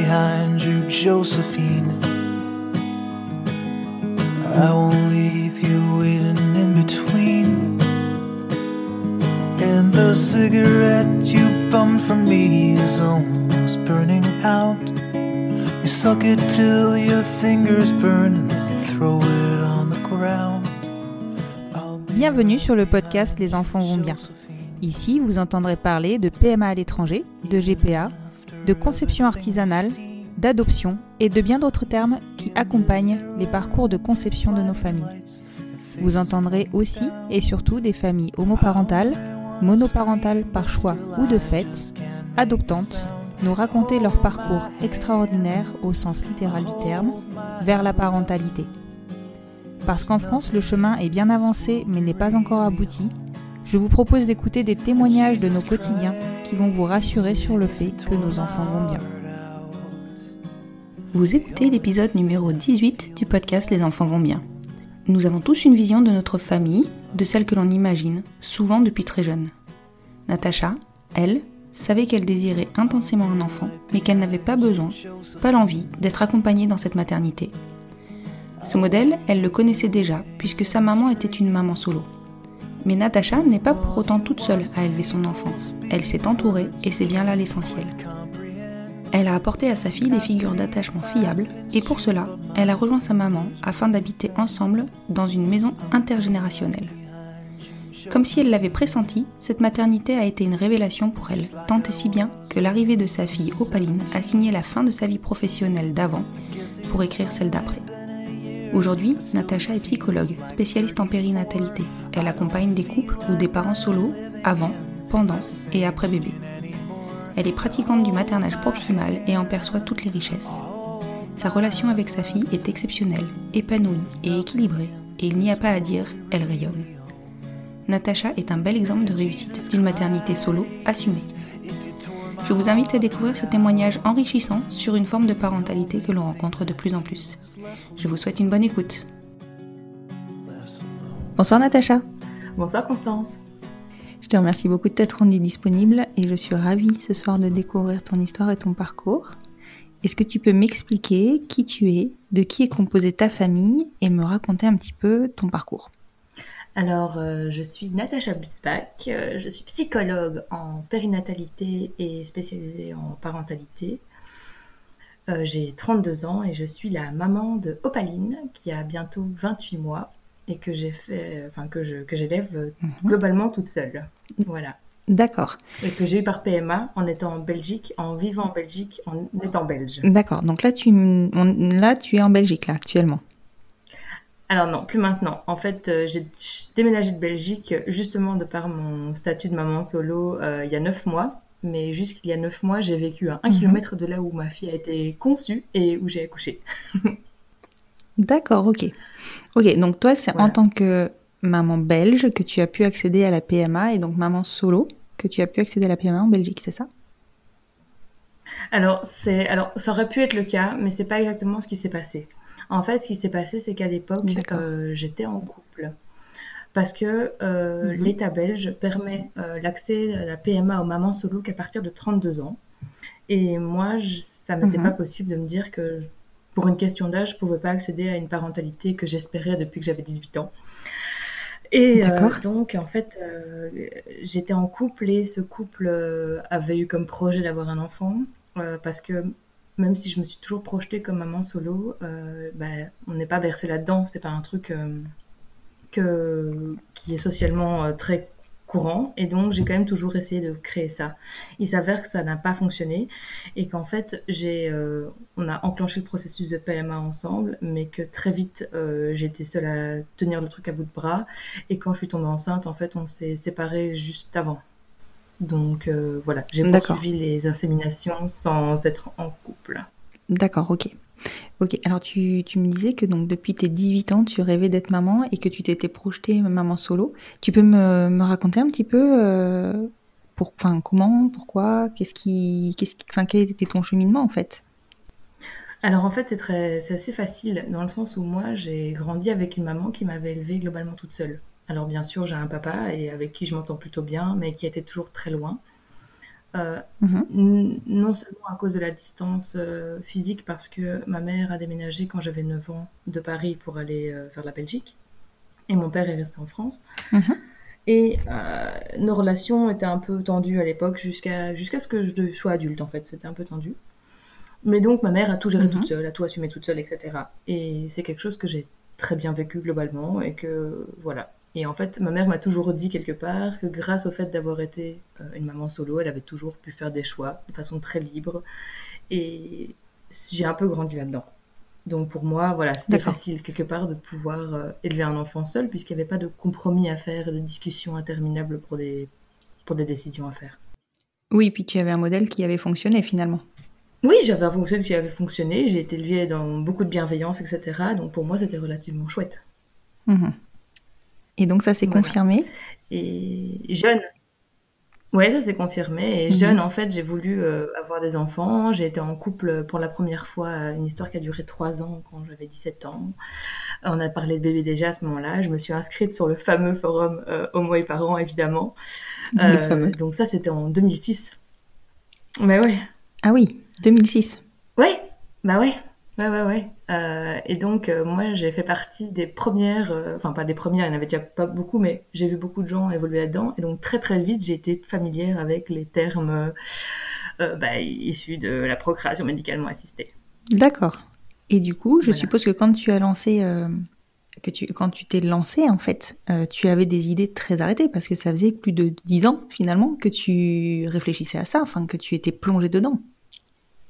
Behind you, Josephine. I won't leave you waiting in between. And the cigarette you bummed from me is almost burning out. You suck it till your fingers burn and then you throw it on the ground. Bienvenue sur le podcast Les enfants vont bien. Ici, vous entendrez parler de PMA à l'étranger, de GPA, de conception artisanale, d'adoption et de bien d'autres termes qui accompagnent les parcours de conception de nos familles. Vous entendrez aussi et surtout des familles homoparentales, monoparentales par choix ou de fait, adoptantes, nous raconter leur parcours extraordinaire au sens littéral du terme vers la parentalité. Parce qu'en France, le chemin est bien avancé mais n'est pas encore abouti, je vous propose d'écouter des témoignages de nos quotidiens vont vous rassurer sur le fait que nos enfants vont bien. Vous écoutez l'épisode numéro 18 du podcast Les enfants vont bien. Nous avons tous une vision de notre famille, de celle que l'on imagine, souvent depuis très jeune. Natacha, elle, savait qu'elle désirait intensément un enfant, mais qu'elle n'avait pas besoin, pas l'envie d'être accompagnée dans cette maternité. Ce modèle, elle le connaissait déjà, puisque sa maman était une maman solo. Mais Natacha n'est pas pour autant toute seule à élever son enfant. Elle s'est entourée et c'est bien là l'essentiel. Elle a apporté à sa fille des figures d'attachement fiables et pour cela, elle a rejoint sa maman afin d'habiter ensemble dans une maison intergénérationnelle. Comme si elle l'avait pressenti, cette maternité a été une révélation pour elle, tant et si bien que l'arrivée de sa fille Opaline a signé la fin de sa vie professionnelle d'avant pour écrire celle d'après. Aujourd'hui, Natacha est psychologue, spécialiste en périnatalité. Elle accompagne des couples ou des parents solos avant, pendant et après bébé. Elle est pratiquante du maternage proximal et en perçoit toutes les richesses. Sa relation avec sa fille est exceptionnelle, épanouie et équilibrée, et il n'y a pas à dire, elle rayonne. Natacha est un bel exemple de réussite d'une maternité solo assumée. Je vous invite à découvrir ce témoignage enrichissant sur une forme de parentalité que l'on rencontre de plus en plus. Je vous souhaite une bonne écoute. Bonsoir Natacha. Bonsoir Constance. Je te remercie beaucoup de t'être rendue disponible et je suis ravie ce soir de découvrir ton histoire et ton parcours. Est-ce que tu peux m'expliquer qui tu es, de qui est composée ta famille et me raconter un petit peu ton parcours? Alors, euh, je suis Natacha Busbach, euh, je suis psychologue en périnatalité et spécialisée en parentalité. Euh, J'ai 32 ans et je suis la maman de Opaline qui a bientôt 28 mois et que j'ai fait, enfin que je que j'élève euh, globalement toute seule. Voilà. D'accord. Et que j'ai eu par PMA en étant en Belgique, en vivant en Belgique, en étant belge. D'accord. Donc là tu, on- là, tu es en Belgique, là, actuellement. Alors non, plus maintenant. En fait, euh, j'ai déménagé de Belgique justement de par mon statut de maman solo euh, il y a neuf mois. Mais jusqu'il y a neuf mois, j'ai vécu à un Mhm. kilomètre de là où ma fille a été conçue et où j'ai accouché. D'accord, ok. Ok, donc toi, c'est en tant que maman belge que tu as pu accéder à la PMA et donc maman solo que tu as pu accéder à la PMA en Belgique, c'est ça? Alors, alors, ça aurait pu être le cas, mais c'est pas exactement ce qui s'est passé. En fait, ce qui s'est passé, c'est qu'à l'époque, euh, j'étais en couple. Parce que euh, Mhm. l'État belge permet euh, l'accès à la PMA aux mamans solo qu'à partir de 32 ans. Et moi, je- ça m'était Mhm. pas possible de me dire que, je- pour une question d'âge, je pouvais pas accéder à une parentalité que j'espérais depuis que j'avais 18 ans. Et euh, donc, en fait, euh, j'étais en couple et ce couple euh, avait eu comme projet d'avoir un enfant parce que même si je me suis toujours projetée comme maman solo, euh, ben, on n'est pas versé là-dedans. C'est pas un truc euh, qui est socialement euh, très courant. Et donc, j'ai quand même toujours essayé de créer ça. Il s'avère que ça n'a pas fonctionné et qu'en fait, j'ai, on a enclenché le processus de PMA ensemble, mais que très vite, j'étais seule à tenir le truc à bout de bras. Et quand je suis tombée enceinte, en fait, on s'est séparés juste avant. Donc euh, voilà, j'ai poursuivi les inséminations sans être en couple. D'accord, ok. Ok, alors tu, tu, me disais que donc depuis tes 18 ans, tu rêvais d'être maman et que tu t'étais projetée maman solo. Tu peux me, me raconter un petit peu euh, pour, enfin, comment, pourquoi, qu'est-ce qui, qu'est-ce qui, enfin, quel était ton cheminement en fait? Alors en fait c'est très, c'est assez facile dans le sens où moi j'ai grandi avec une maman qui m'avait élevée globalement toute seule. Alors bien sûr, j'ai un papa et avec qui je m'entends plutôt bien, mais qui était toujours très loin. Euh, mhm. Non seulement à cause de la distance euh, physique, parce que ma mère a déménagé quand j'avais 9 ans de Paris pour aller euh, vers la Belgique, et mon père est resté en France. Mhm. Et nos relations étaient un peu tendues à l'époque, jusqu'à jusqu'à ce que je sois adulte, en fait. C'était un peu tendu. Mais donc, ma mère a tout géré toute mhm. seule, a tout assumé toute seule, etc. Et c'est quelque chose que j'ai très bien vécu globalement, et que, voilà, et en fait, ma mère m'a toujours dit quelque part que grâce au fait d'avoir été euh, une maman solo, elle avait toujours pu faire des choix de façon très libre. Et j'ai un peu grandi là-dedans. Donc pour moi, voilà, c'était facile quelque part de pouvoir euh, élever un enfant seul, puisqu'il n'y avait pas de compromis à faire, de discussions interminables pour des, pour des décisions à faire. Oui, puis tu avais un modèle qui avait fonctionné finalement. Oui, j'avais un modèle qui avait fonctionné, j'ai été élevée dans beaucoup de bienveillance, etc. Donc pour moi, c'était relativement chouette. Mmh. Et donc ça s'est confirmé Et jeune. Ouais, ça s'est confirmé. Et mhm. jeune, en fait, j'ai voulu euh, avoir des enfants. J'ai été en couple pour la première fois, une histoire qui a duré trois ans quand j'avais 17 ans. On a parlé de bébé déjà à ce moment-là. Je me suis inscrite sur le fameux forum euh, Homo et Parents, évidemment. Euh, donc ça, c'était en 2006. Mais ouais. Ah oui, 2006. Ouais, bah ouais. Ouais, ouais, ouais. Euh, et donc, euh, moi, j'ai fait partie des premières, euh, enfin, pas des premières, il n'y en avait déjà pas beaucoup, mais j'ai vu beaucoup de gens évoluer là-dedans. Et donc, très, très vite, j'ai été familière avec les termes bah, issus de la procréation médicalement assistée. D'accord. Et du coup, je suppose que quand tu as lancé, que tu, quand tu t'es lancé, en fait, tu avais des idées très arrêtées, parce que ça faisait plus de dix ans, finalement, que tu réfléchissais à ça, enfin, que tu étais plongé dedans.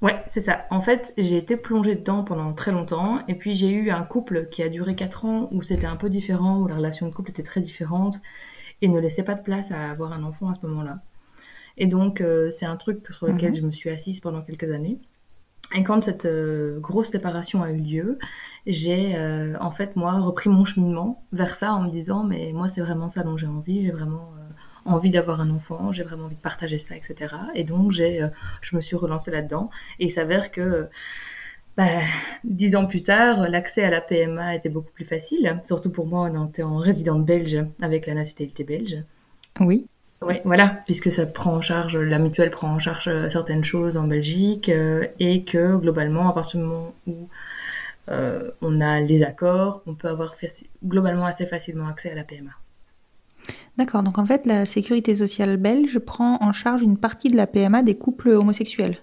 Ouais, c'est ça. En fait, j'ai été plongée dedans pendant très longtemps. Et puis, j'ai eu un couple qui a duré 4 ans où c'était un peu différent, où la relation de couple était très différente et ne laissait pas de place à avoir un enfant à ce moment-là. Et donc, euh, c'est un truc sur lequel mhm. je me suis assise pendant quelques années. Et quand cette euh, grosse séparation a eu lieu, j'ai euh, en fait, moi, repris mon cheminement vers ça en me disant, mais moi, c'est vraiment ça dont j'ai envie. J'ai vraiment envie d'avoir un enfant, j'ai vraiment envie de partager ça, etc. Et donc, j'ai, euh, je me suis relancée là-dedans. Et il s'avère que bah, dix ans plus tard, l'accès à la PMA était beaucoup plus facile, surtout pour moi, on était en résidente belge avec la nationalité belge. Oui. Oui, voilà, puisque ça prend en charge, la mutuelle prend en charge euh, certaines choses en Belgique euh, et que globalement, à partir du moment où on a les accords, on peut avoir globalement assez facilement accès à la PMA. D'accord, donc en fait, la sécurité sociale belge prend en charge une partie de la PMA des couples homosexuels.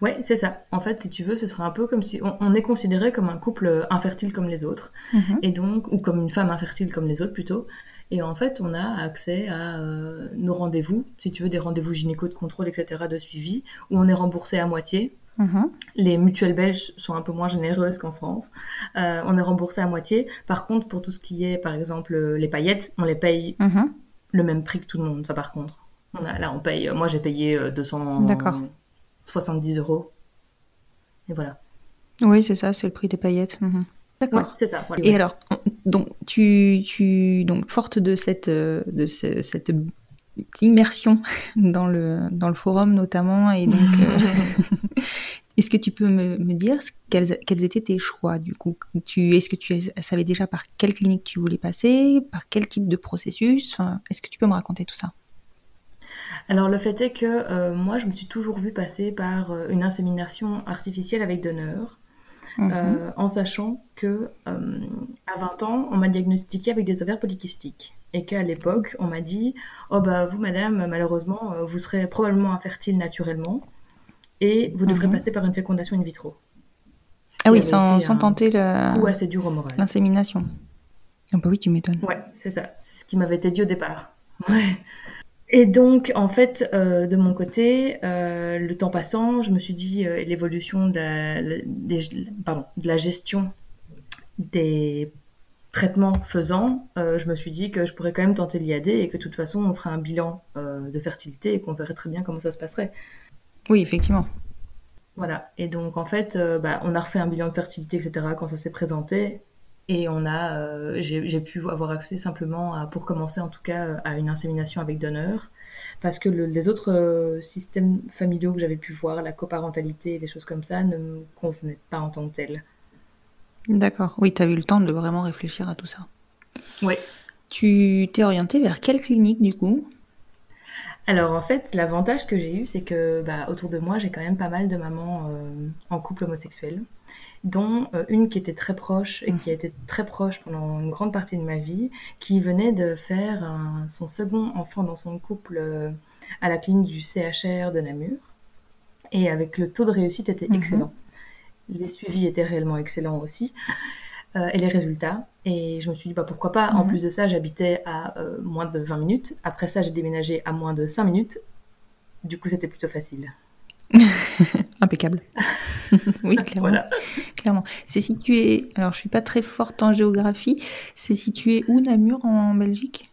Ouais, c'est ça. En fait, si tu veux, ce serait un peu comme si on, est considéré comme un couple infertile comme les autres, mhm. et donc ou comme une femme infertile comme les autres plutôt. Et en fait, on a accès à euh, nos rendez-vous, si tu veux, des rendez-vous gynéco de contrôle, etc., de suivi, où on est remboursé à moitié Mhm. Les mutuelles belges sont un peu moins généreuses qu'en France. Euh, on est remboursé à moitié. Par contre, pour tout ce qui est, par exemple, les paillettes, on les paye mhm. le même prix que tout le monde. Ça, par contre, on a, là, on paye. Moi, j'ai payé 270 euh, euros. Et voilà. Oui, c'est ça, c'est le prix des paillettes. Mhm. D'accord. c'est ça. Et alors, donc, tu, tu, donc, forte de cette, euh, de cette immersion dans le, dans le forum notamment. Et donc, euh, est-ce que tu peux me, me dire quels, quels, étaient tes choix du coup? Tu, Est-ce que tu savais déjà par quelle clinique tu voulais passer Par quel type de processus? Enfin, Est-ce que tu peux me raconter tout ça? Alors le fait est que euh, moi je me suis toujours vue passer par euh, une insémination artificielle avec donneur, mhm. en sachant que à 20 ans on m'a diagnostiqué avec des ovaires polykystiques et qu'à l'époque, on m'a dit Oh, bah, vous, madame, malheureusement, euh, vous serez probablement infertile naturellement. et vous devrez Mhm. passer par une fécondation in vitro. Ah oui, sans, été sans un tenter le- coup assez dur au moral. l'insémination. Ah bah oui, tu m'étonnes. Ouais, c'est ça. C'est ce qui m'avait été dit au départ. Ouais. Et donc, en fait, euh, de mon côté, euh, le temps passant, je me suis dit, euh, l'évolution de la gestion des traitements faisant, euh, je me suis dit que je pourrais quand même tenter l'IAD et que de toute façon, on ferait un bilan euh, de fertilité et qu'on verrait très bien comment ça se passerait. Oui, effectivement. Voilà. Et donc, en fait, euh, bah, on a refait un bilan de fertilité, etc., quand ça s'est présenté. Et on a, j'ai pu avoir accès simplement à, pour commencer en tout cas, à une insémination avec donneur. Parce que le- les autres systèmes familiaux que j'avais pu voir, la coparentalité, des choses comme ça, ne me convenaient pas en tant que telles. D'accord. Oui, tu as eu le temps de vraiment réfléchir à tout ça. Oui. Tu t'es orienté vers quelle clinique du coup? Alors en fait, l'avantage que j'ai eu, c'est que bah, autour de moi, j'ai quand même pas mal de mamans euh, en couple homosexuel, dont euh, une qui était très proche et qui a été très proche pendant une grande partie de ma vie, qui venait de faire un- son second enfant dans son couple euh, à la clinique du CHR de Namur. Et avec le taux de réussite était Mhm. excellent. Les suivis étaient réellement excellents aussi. euh, et les résultats. Et je me suis dit, bah, pourquoi pas? En Mhm. plus de ça, j'habitais à euh, moins de 20 minutes. Après ça, j'ai déménagé à moins de 5 minutes. Du coup, c'était plutôt facile. Impeccable. oui, clairement. Voilà. clairement. C'est situé. Alors, je suis pas très forte en géographie. C'est situé où Namur en Belgique?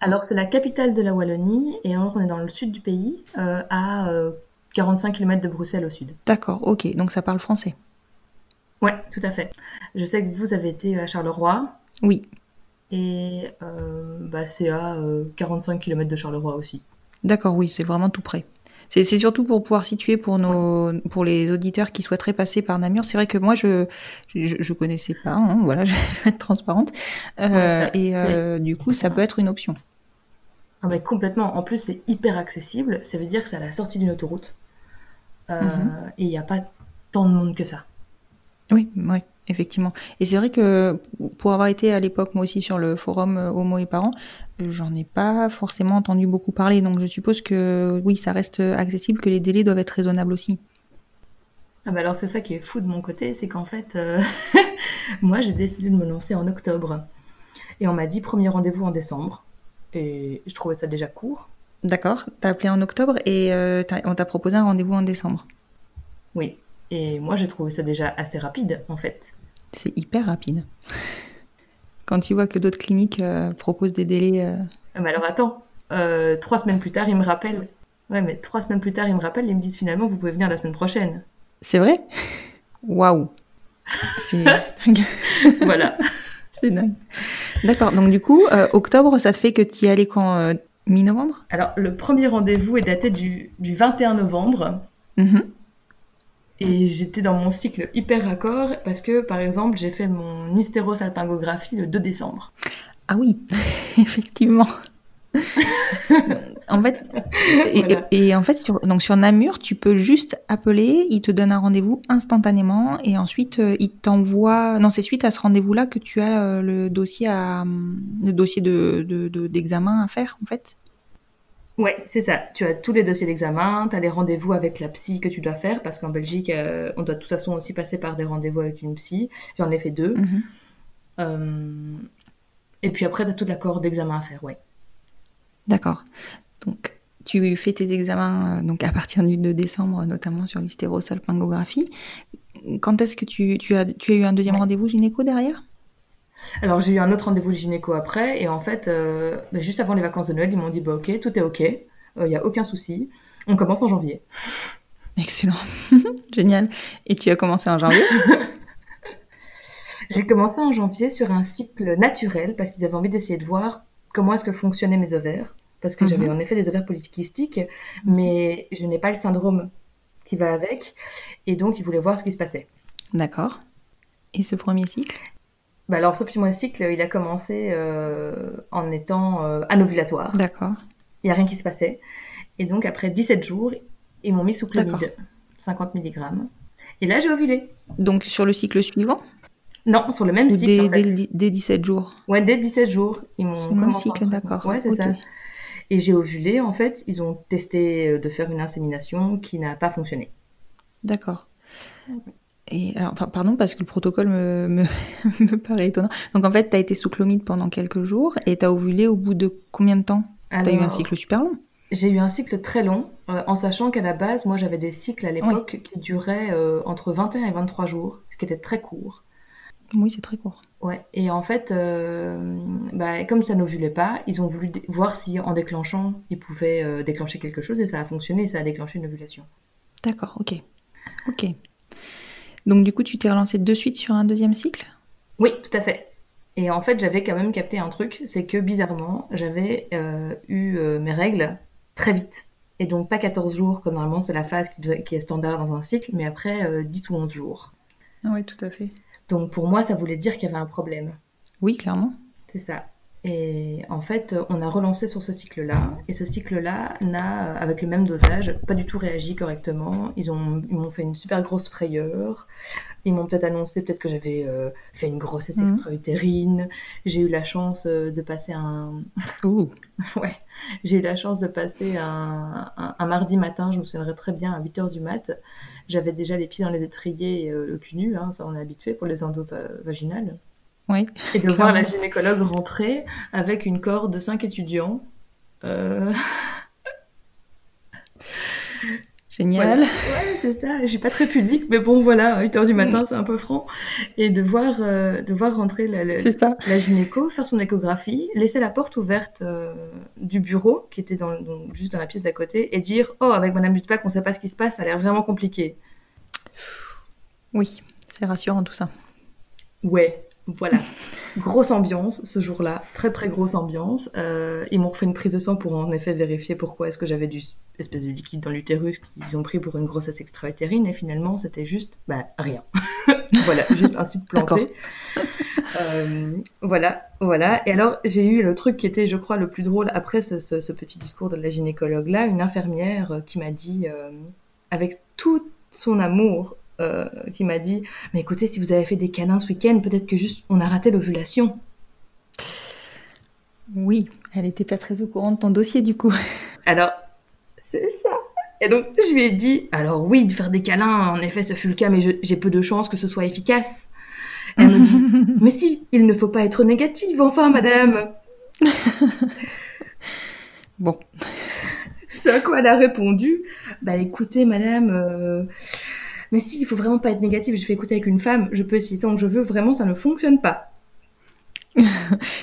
Alors, c'est la capitale de la Wallonie. Et alors, on est dans le sud du pays, euh, à euh, 45 km de Bruxelles au sud. D'accord. Ok. Donc ça parle français. Ouais, tout à fait. Je sais que vous avez été à Charleroi. Oui. Et euh, bah, c'est à euh, 45 km de Charleroi aussi. D'accord. Oui, c'est vraiment tout près. C'est surtout pour pouvoir situer pour nos pour les auditeurs qui souhaiteraient passer par Namur. C'est vrai que moi je je, je connaissais pas. hein, voilà, je vais être transparente. Euh, Ouais, ça, et euh, du coup, ça peut être une option. Ah mais complètement. En plus, c'est hyper accessible. Ça veut dire que c'est à la sortie d'une autoroute. Euh, Mhm. Et il n'y a pas tant de monde que ça. Oui, oui, effectivement. Et c'est vrai que pour avoir été à l'époque moi aussi sur le forum euh, Homo et parents, euh, j'en ai pas forcément entendu beaucoup parler. Donc je suppose que oui, ça reste accessible, que les délais doivent être raisonnables aussi. Ah bah alors c'est ça qui est fou de mon côté, c'est qu'en fait, euh, moi j'ai décidé de me lancer en octobre. Et on m'a dit premier rendez-vous en décembre. Et je trouvais ça déjà court. D'accord. T'as appelé en octobre et euh, on t'a proposé un rendez-vous en décembre. Oui. Et moi j'ai trouvé ça déjà assez rapide en fait. C'est hyper rapide. Quand tu vois que d'autres cliniques euh, proposent des délais. euh, Ah, Mais alors attends, euh, trois semaines plus tard, ils me rappellent. Ouais, mais trois semaines plus tard, ils me rappellent, ils me disent finalement, vous pouvez venir la semaine prochaine. C'est vrai? Waouh C'est dingue. voilà. C'est dingue. D'accord, donc du coup, euh, octobre, ça te fait que tu y allais quand Mi-novembre? Alors, le premier rendez-vous est daté du, du 21 novembre. Mhm. Et j'étais dans mon cycle hyper raccord parce que, par exemple, j'ai fait mon hystérosalpingographie le 2 décembre. Ah oui, effectivement. en fait, et, Voilà. et- et en fait, sur, donc sur Namur, tu peux juste appeler, il te donne un rendez-vous instantanément et ensuite euh, il t'envoie. Non, c'est suite à ce rendez-vous-là que tu as euh, le dossier à le dossier de de- de- d'examen à faire en fait. Ouais, c'est ça. Tu as tous les dossiers d'examen, tu as les rendez-vous avec la psy que tu dois faire parce qu'en Belgique, euh, on doit de toute façon aussi passer par des rendez-vous avec une psy. J'en ai fait deux. Mhm. Euh, Et puis après, tu as tout l'accord d'examen à faire, ouais. D'accord. Donc tu fais tes examens euh, donc à partir du 2 décembre, notamment sur l'hystérosalpingographie. Quand est-ce que tu, tu as tu as eu un deuxième Ouais. rendez-vous gynéco derrière? Alors j'ai eu un autre rendez-vous de gynéco après, et en fait, euh, bah, juste avant les vacances de Noël, ils m'ont dit bah ok, tout est ok, il n'y a aucun souci, on commence en janvier. Excellent. Génial. Et tu as commencé en janvier? J'ai commencé en janvier sur un cycle naturel parce qu'ils avaient envie d'essayer de voir comment est-ce que fonctionnaient mes ovaires, parce que Mhm. j'avais en effet des ovaires polykystiques, mais je n'ai pas le syndrome qui va avec, et donc ils voulaient voir ce qui se passait. D'accord. Et ce premier cycle? Bah alors ce premier cycle, il a commencé euh, en étant euh, anovulatoire. D'accord. Il n'y a rien qui se passait. Et donc, après 17 jours, ils m'ont mis sous chlomide, 50 mg. Et là, j'ai ovulé. Donc sur le cycle suivant? Non, sur le même ou cycle, dès, en fait. dès, dès 17 jours? Ouais, dès 17 jours, ils m'ont Sur le même cycle, en- d'accord. Ouais, c'est ça. Et j'ai ovulé, en fait. Ils ont testé euh, de faire une insémination qui n'a pas fonctionné. D'accord. Et alors, enfin, pardon, parce que le protocole me, me, me paraît étonnant. Donc en fait, tu as été sous chlomide pendant quelques jours et tu as ovulé au bout de combien de temps? Tu as eu un cycle super long. J'ai eu un cycle très long, euh, en sachant qu'à la base, moi j'avais des cycles à l'époque qui duraient euh, entre 21 et 23 jours, ce qui était très court. Oui, c'est très court. Ouais, et en fait, euh, bah, comme ça n'ovulait pas, ils ont voulu voir si en déclenchant, ils pouvaient déclencher quelque chose et ça a fonctionné et ça a déclenché une ovulation. D'accord, ok. Ok. Donc du coup, tu t'es relancé de suite sur un deuxième cycle? Oui, tout à fait. Et en fait, j'avais quand même capté un truc, c'est que bizarrement, j'avais euh, eu euh, mes règles très vite. Et donc pas 14 jours, comme normalement c'est la phase qui, doit- qui est standard dans un cycle, mais après euh, 10 ou 11 jours. Oui, tout à fait. Donc pour moi, ça voulait dire qu'il y avait un problème. Oui, clairement. C'est ça. Et en fait, on a relancé sur ce cycle-là, et ce cycle-là n'a, avec le même dosage, pas du tout réagi correctement. Ils ont, ils m'ont fait une super grosse frayeur. Ils m'ont peut-être annoncé peut-être que j'avais euh, fait une grossesse Mhm. extra-utérine. J'ai eu la chance euh, de passer un, Ouh. ouais, j'ai eu la chance de passer un, un- un mardi matin. Je me souviendrai très bien à 8 heures du mat. J'avais déjà les pieds dans les étriers et euh, le cul nu, hein, ça on est habitué pour les endos va- vaginales. Oui. Et de voir la gynécologue rentrer avec une corde de 5 étudiants. Euh, Génial. voilà. Ouais, c'est ça. Je suis pas très pudique, mais bon, voilà, à 8 heures du matin, c'est un peu franc. Et de voir, euh, de voir rentrer la, la, C'est ça. la gynéco, faire son échographie, laisser la porte ouverte euh, du bureau, qui était dans, juste dans la pièce d'à côté, et dire Oh, avec Madame Butpack, on sait pas ce qui se passe, ça a l'air vraiment compliqué. Oui, c'est rassurant tout ça. Ouais, voilà. grosse ambiance ce jour-là, très très grosse ambiance. Euh, ils m'ont refait une prise de sang pour en effet vérifier pourquoi est-ce que j'avais du espèce de liquide dans l'utérus qu'ils ont pris pour une grossesse extra-utérine et finalement c'était juste bah rien. voilà, juste un site planté. Euh, voilà, voilà. Et alors j'ai eu le truc qui était, je crois, le plus drôle après ce, ce- ce petit discours de la gynécologue là, une infirmière euh, qui m'a dit euh, avec tout son amour euh, qui m'a dit Mais écoutez, si vous avez fait des câlins ce week-end, peut-être que juste on a raté l'ovulation. Oui, elle était pas très au courant de ton dossier du coup. Alors, c'est ça. Et donc, je lui ai dit Alors, oui, de faire des câlins, en effet, ce fut le cas, mais j'ai peu de chances que ce soit efficace. Elle me dit Mais si, il ne faut pas être négative, enfin, madame. Bon, Ce à quoi elle a répondu Bah écoutez, madame, euh, mais si, il faut vraiment pas être négative. Je fais écouter avec une femme, je peux essayer tant que je veux, vraiment, ça ne fonctionne pas.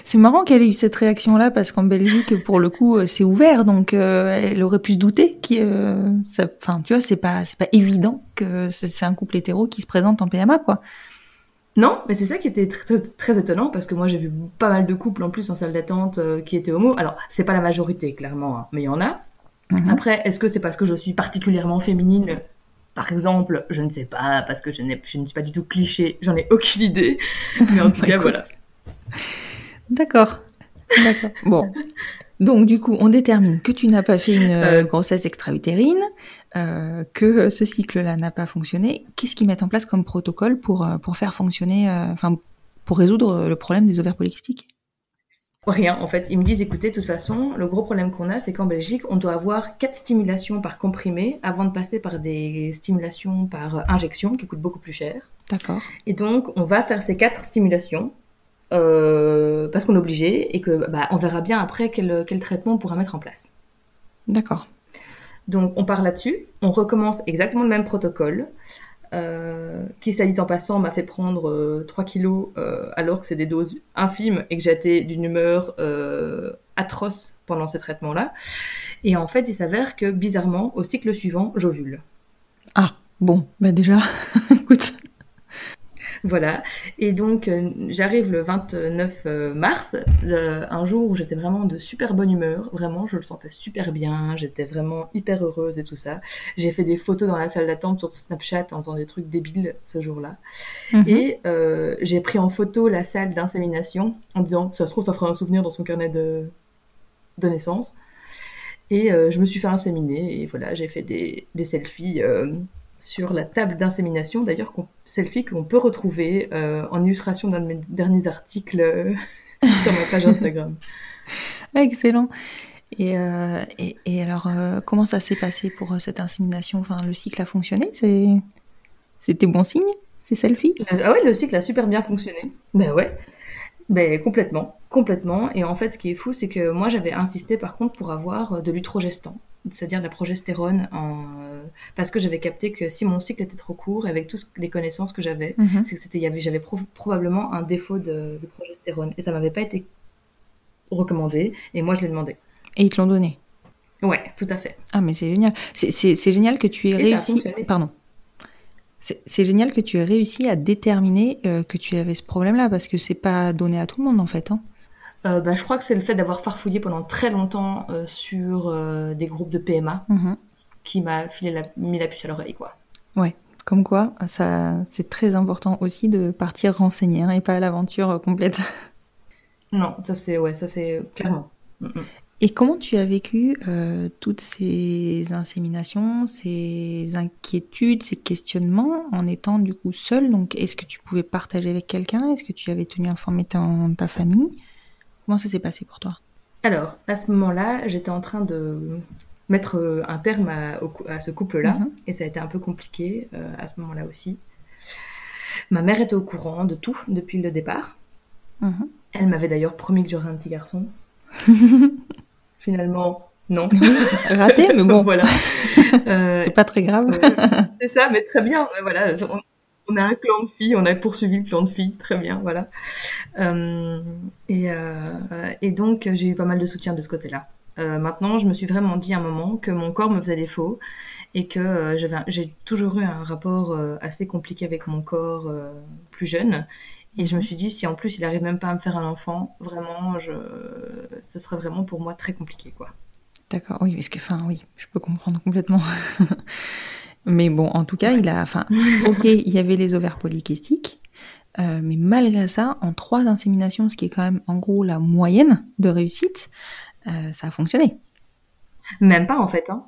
c'est marrant qu'elle ait eu cette réaction-là parce qu'en Belgique, pour le coup, euh, c'est ouvert, donc euh, elle aurait pu se douter que, euh, ça- enfin, tu vois, c'est pas, c'est pas évident que ce- c'est un couple hétéro qui se présente en PMA, quoi. Non, mais c'est ça qui était très, étonnant parce que moi j'ai vu pas mal de couples en plus en salle d'attente euh, qui étaient homo. Alors, c'est pas la majorité, clairement, hein, mais il y en a. Mhm. Après, est-ce que c'est parce que je suis particulièrement féminine Par exemple, je ne sais pas, parce que je, ne suis pas du tout cliché, j'en ai aucune idée. Mais en tout Bah, cas, écoute. voilà. D'accord. D'accord. Bon. Donc, du coup, on détermine que tu n'as pas fait une euh, Euh. grossesse extra-utérine, euh, que ce cycle-là n'a pas fonctionné. Qu'est-ce qu'ils mettent en place comme protocole pour, pour faire fonctionner, euh, enfin, pour résoudre le problème des ovaires polykystiques? Rien, en fait. Ils me disent, écoutez, de toute façon, le gros problème qu'on a, c'est qu'en Belgique, on doit avoir quatre stimulations par comprimé avant de passer par des stimulations par injection qui coûtent beaucoup plus cher. D'accord. Et donc, on va faire ces quatre stimulations euh, parce qu'on est obligé et que bah, on verra bien après quel, quel traitement on pourra mettre en place. D'accord. Donc, on part là-dessus. On recommence exactement le même protocole. Euh, qui, ça dit en passant, m'a fait prendre euh, 3 kilos euh, alors que c'est des doses infimes et que j'étais d'une humeur euh, atroce pendant ces traitements-là. Et en fait, il s'avère que bizarrement, au cycle suivant, j'ovule. Ah, bon, bah déjà, écoute. Voilà. Et donc, euh, j'arrive le 29 euh, mars, le- un jour où j'étais vraiment de super bonne humeur. Vraiment, je le sentais super bien. J'étais vraiment hyper heureuse et tout ça. J'ai fait des photos dans la salle d'attente sur Snapchat en faisant des trucs débiles ce jour-là. Mhm. Et euh, j'ai pris en photo la salle d'insémination en disant, ça se trouve, ça fera un souvenir dans son carnet de, de naissance. Et euh, je me suis fait inséminer et voilà, j'ai fait des, des selfies euh, sur la table d'insémination, d'ailleurs, qu'on- selfie qu'on peut retrouver euh, en illustration d'un de mes derniers articles euh, sur ma page Instagram. Excellent. Et, euh, et, et, alors, comment ça s'est passé pour cette insémination? Enfin, le cycle a fonctionné? C'est c'était bon signe C'est selfie Ah ouais, le cycle a super bien fonctionné. Ben ouais, ben complètement, complètement. Et en fait, ce qui est fou, c'est que moi, j'avais insisté par contre pour avoir de l'utrogestan, c'est-à-dire de la progestérone, en... parce que j'avais capté que si mon cycle était trop court, avec toutes les connaissances que j'avais, Mhm. c'est que c'était, j'avais pro- probablement un défaut de, de progestérone, et ça m'avait pas été recommandé, et moi, je l'ai demandé. Et ils te l'ont donné Ouais, tout à fait. Ah, mais c'est génial. C'est- génial que tu aies Et réussi. Pardon. C'est c'est génial que tu aies réussi à déterminer euh, que tu avais ce problème-là parce que c'est pas donné à tout le monde en fait. Hein. Euh, bah, je crois que c'est le fait d'avoir farfouillé pendant très longtemps euh, sur euh, des groupes de PMA Mhm. qui m'a filé la, mis la puce à l'oreille, quoi. Ouais. Comme quoi, ça, c'est très important aussi de partir renseigner hein, et pas à l'aventure complète. Non, ça c'est, ouais, ça c'est clairement. Et comment tu as vécu toutes ces inséminations, ces inquiétudes, ces questionnements en étant du coup seule? Donc, est-ce que tu pouvais partager avec quelqu'un? Est-ce que tu avais tenu informé ton- ta famille? Comment ça s'est passé pour toi? Alors, à ce moment-là, j'étais en train de mettre euh, un terme à, ce couple-là, Mhm. et ça a été un peu compliqué euh, à ce moment-là aussi. Ma mère était au courant de tout depuis le départ. Mhm. Elle m'avait d'ailleurs promis que j'aurais un petit garçon. Finalement, non. Raté, mais bon, voilà. Euh, c'est pas très grave. Euh, c'est ça, mais très bien. Voilà, on, on a un clan de filles, on a poursuivi le clan de filles, très bien, voilà. Euh, et, euh, et donc j'ai eu pas mal de soutien de ce côté-là. Euh, maintenant, je me suis vraiment dit à un moment que mon corps me faisait défaut et que j'ai toujours eu un rapport assez compliqué avec mon corps plus jeune. Et je me suis dit, si en plus il arrive même pas à me faire un enfant, vraiment, ce serait vraiment pour moi très compliqué, quoi. D'accord, oui, parce que, enfin, oui, je peux comprendre complètement. mais bon, en tout cas, il a, enfin, ok, il y avait les ovaires polykystiques, euh, mais malgré ça, en trois inséminations, ce qui est quand même en gros la moyenne de réussite, euh, ça a fonctionné. Même pas en fait, hein.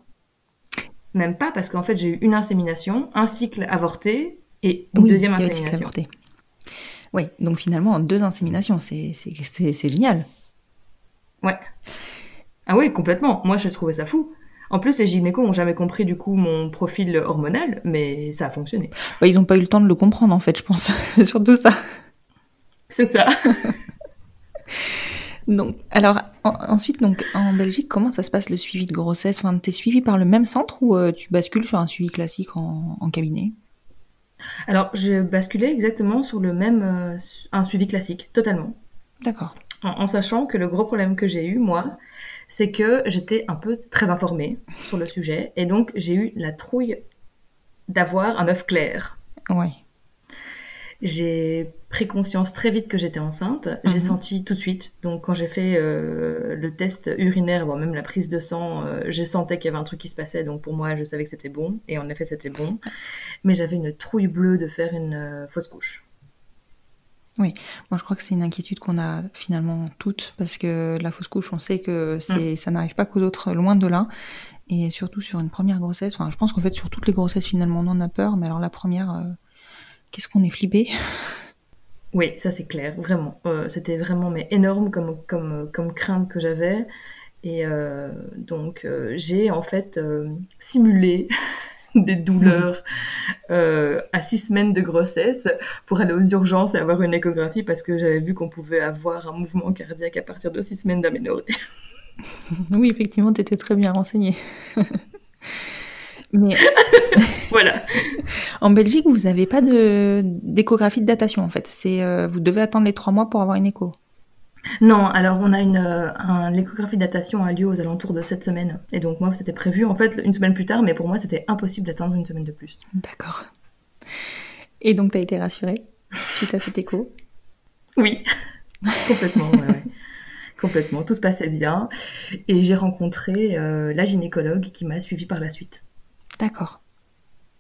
Même pas parce qu'en fait j'ai eu une insémination, un cycle avorté et une Oui, deuxième le cycle insémination. avorté. Oui, donc finalement, en deux inséminations, c'est c'est- c'est- c'est génial. Ouais. Ah oui, complètement. Moi je trouvais ça fou. En plus les gynécos ont jamais compris du coup mon profil hormonal, mais ça a fonctionné. Bah, ils n'ont pas eu le temps de le comprendre, en fait, je pense. C'est surtout ça. C'est ça. Donc, alors, en- ensuite, donc, en Belgique, comment ça se passe le suivi de grossesse? Enfin, t'es suivi par le même centre ou euh, tu bascules sur un suivi classique en, en cabinet? Alors je basculais exactement sur le même euh, un suivi classique, totalement. D'accord. En, en sachant que le gros problème que j'ai eu, moi, c'est que j'étais un peu très informée sur le sujet et donc j'ai eu la trouille d'avoir un œuf clair. Ouais. J'ai pris conscience très vite que j'étais enceinte. J'ai Mhm. senti tout de suite. Donc quand j'ai fait euh, le test urinaire, voire même la prise de sang, euh, je sentais qu'il y avait un truc qui se passait. Donc pour moi, je savais que c'était bon. Et en effet, c'était bon. Mais j'avais une trouille bleue de faire une euh, fausse couche. Moi, je crois que c'est une inquiétude qu'on a finalement toutes, parce que la fausse couche, on sait que c'est, ça n'arrive pas qu'aux autres, loin de là. Et surtout sur une première grossesse, enfin, je pense qu'en fait, sur toutes les grossesses, finalement, on en a peur, mais alors la première, euh, qu'est-ce qu'on est flippé? Oui, ça c'est clair, vraiment. Euh, c'était vraiment mais énorme comme, comme, comme crainte que j'avais. Et euh, donc j'ai en fait simulé des douleurs euh, à six semaines de grossesse pour aller aux urgences et avoir une échographie parce que j'avais vu qu'on pouvait avoir un mouvement cardiaque à partir de six semaines d'aménorrhée. Oui, effectivement, tu étais très bien renseigné. mais voilà. en Belgique, vous n'avez pas de, d'échographie de datation, en fait. C'est, euh, vous devez attendre les trois mois pour avoir une écho. Non, alors on a une euh, un- l'échographie de datation a lieu aux alentours de cette semaine. Et donc moi c'était prévu en fait une semaine plus tard, mais pour moi c'était impossible d'attendre une semaine de plus. D'accord. Et donc, tu as été rassurée suite à cette écho? Oui, complètement, ouais, ouais. Complètement, tout se passait bien. Et j'ai rencontré euh, la gynécologue qui m'a suivie par la suite. D'accord.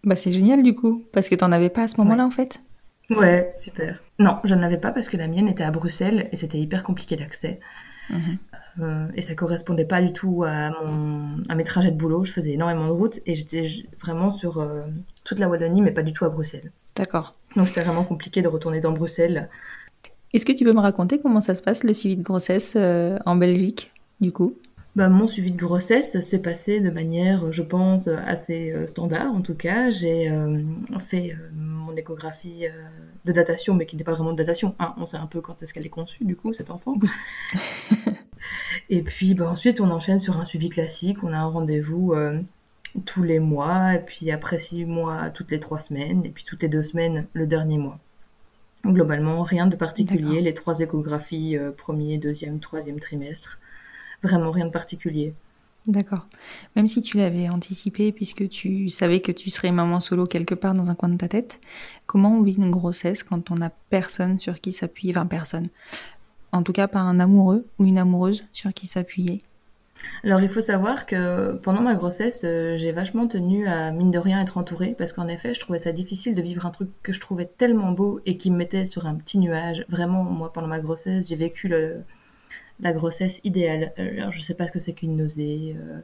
Bah, c'est génial, du coup, parce que t'en avais pas à ce moment-là, en fait? Ouais, super. Non, je n'en avais pas parce que la mienne était à Bruxelles et c'était hyper compliqué d'accès. Mhm. Euh, et ça correspondait pas du tout à, mon, à mes trajets de boulot. Je faisais énormément de routes et j'étais vraiment sur euh, toute la Wallonie, mais pas du tout à Bruxelles. D'accord. Donc c'était vraiment compliqué de retourner dans Bruxelles. Est-ce que tu peux me raconter comment ça se passe, le suivi de grossesse euh, en Belgique, du coup? Bah, mon suivi de grossesse s'est passé de manière, je pense, assez euh, standard. En tout cas, j'ai euh, fait euh, mon échographie de datation, mais qui n'est pas vraiment de datation. Hein. on sait un peu quand est-ce qu'elle est conçue, du coup, cet enfant. et puis, bah, ensuite, on enchaîne sur un suivi classique. On a un rendez-vous tous les mois, et puis après six mois, toutes les trois semaines, et puis toutes les deux semaines, le dernier mois. Globalement, rien de particulier. Les trois échographies, premier, deuxième, troisième trimestre Vraiment rien de particulier. D'accord. Même si tu l'avais anticipé, puisque tu savais que tu serais maman solo quelque part dans un coin de ta tête, comment on vit une grossesse quand on n'a personne sur qui s'appuyer Enfin, personne. En tout cas, pas un amoureux ou une amoureuse sur qui s'appuyer? Alors, il faut savoir que pendant ma grossesse, euh, j'ai vachement tenu à, mine de rien, être entourée, parce qu'en effet, je trouvais ça difficile de vivre un truc que je trouvais tellement beau et qui me mettait sur un petit nuage. Vraiment, moi, pendant ma grossesse, j'ai vécu le, la grossesse idéale. Euh, alors, je sais pas ce que c'est qu'une nausée. Euh,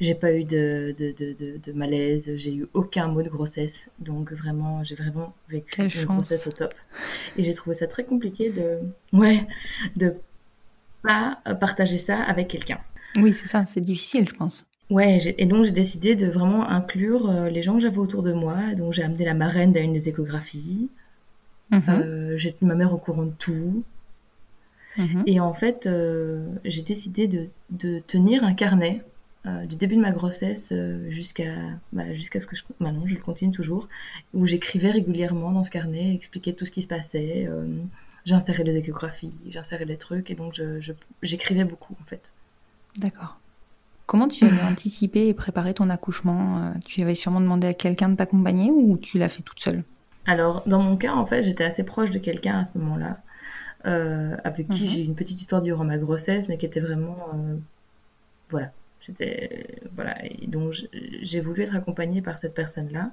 j'ai pas eu de, de, de, de malaise. J'ai eu aucun mot de grossesse. Donc vraiment, j'ai vraiment vécu une grossesse au top. Et j'ai trouvé ça très compliqué de, ouais, de pas partager ça avec quelqu'un. Oui, c'est ça. C'est difficile, je pense. Ouais, et donc j'ai décidé de vraiment inclure euh, les gens que j'avais autour de moi. Donc j'ai amené la marraine à une des échographies. Mhm. j'ai tenu ma mère au courant de tout. Mhm. Et en fait, euh, j'ai décidé de, tenir un carnet euh, du début de ma grossesse euh, jusqu'à bah, jusqu'à ce que je maintenant je le continue toujours où j'écrivais régulièrement dans ce carnet expliquais tout ce qui se passait j'insérais des échographies j'insérais des trucs et donc j'écrivais beaucoup en fait. D'accord. Comment tu avais anticipé et préparé ton accouchement tu avais sûrement demandé à quelqu'un de t'accompagner ou tu l'as fait toute seule? Alors dans mon cas en fait j'étais assez proche de quelqu'un à ce moment-là euh, avec qui mhm. j'ai eu une petite histoire durant ma grossesse, mais qui était vraiment. Euh, voilà. C'était. Voilà. Et donc, j'ai voulu être accompagnée par cette personne-là.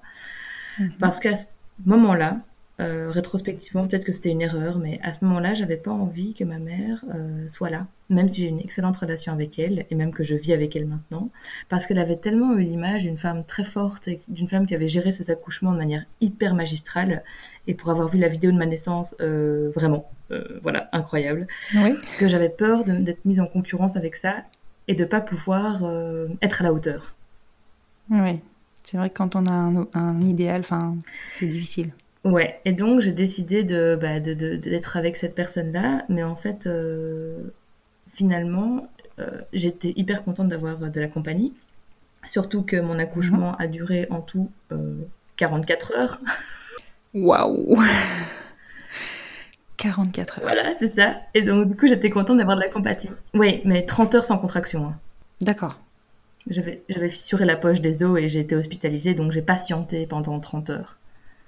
Mhm. Parce qu'à ce moment-là, euh, rétrospectivement, peut-être que c'était une erreur, mais à ce moment-là, j'avais pas envie que ma mère soit là, même si j'ai une excellente relation avec elle, et même que je vis avec elle maintenant, parce qu'elle avait tellement eu l'image d'une femme très forte, d'une femme qui avait géré ses accouchements de manière hyper magistrale, et pour avoir vu la vidéo de ma naissance, vraiment, euh, voilà, incroyable. Que j'avais peur d'être mise en concurrence avec ça et de pas pouvoir euh, être à la hauteur. Oui, c'est vrai que quand on a un, idéal, enfin, c'est difficile. Ouais, et donc j'ai décidé de, bah, d'être avec cette personne-là, mais en fait, euh, finalement, j'étais hyper contente d'avoir de la compagnie, surtout que mon accouchement mhm. a duré en tout 44 heures. Waouh 44 heures. Voilà, c'est ça. Et donc, du coup, j'étais contente d'avoir de la compatie. Oui, mais 30 heures sans contraction. Hein. D'accord. J'avais, j'avais fissuré la poche des os et j'ai été hospitalisée, donc j'ai patienté pendant 30 heures.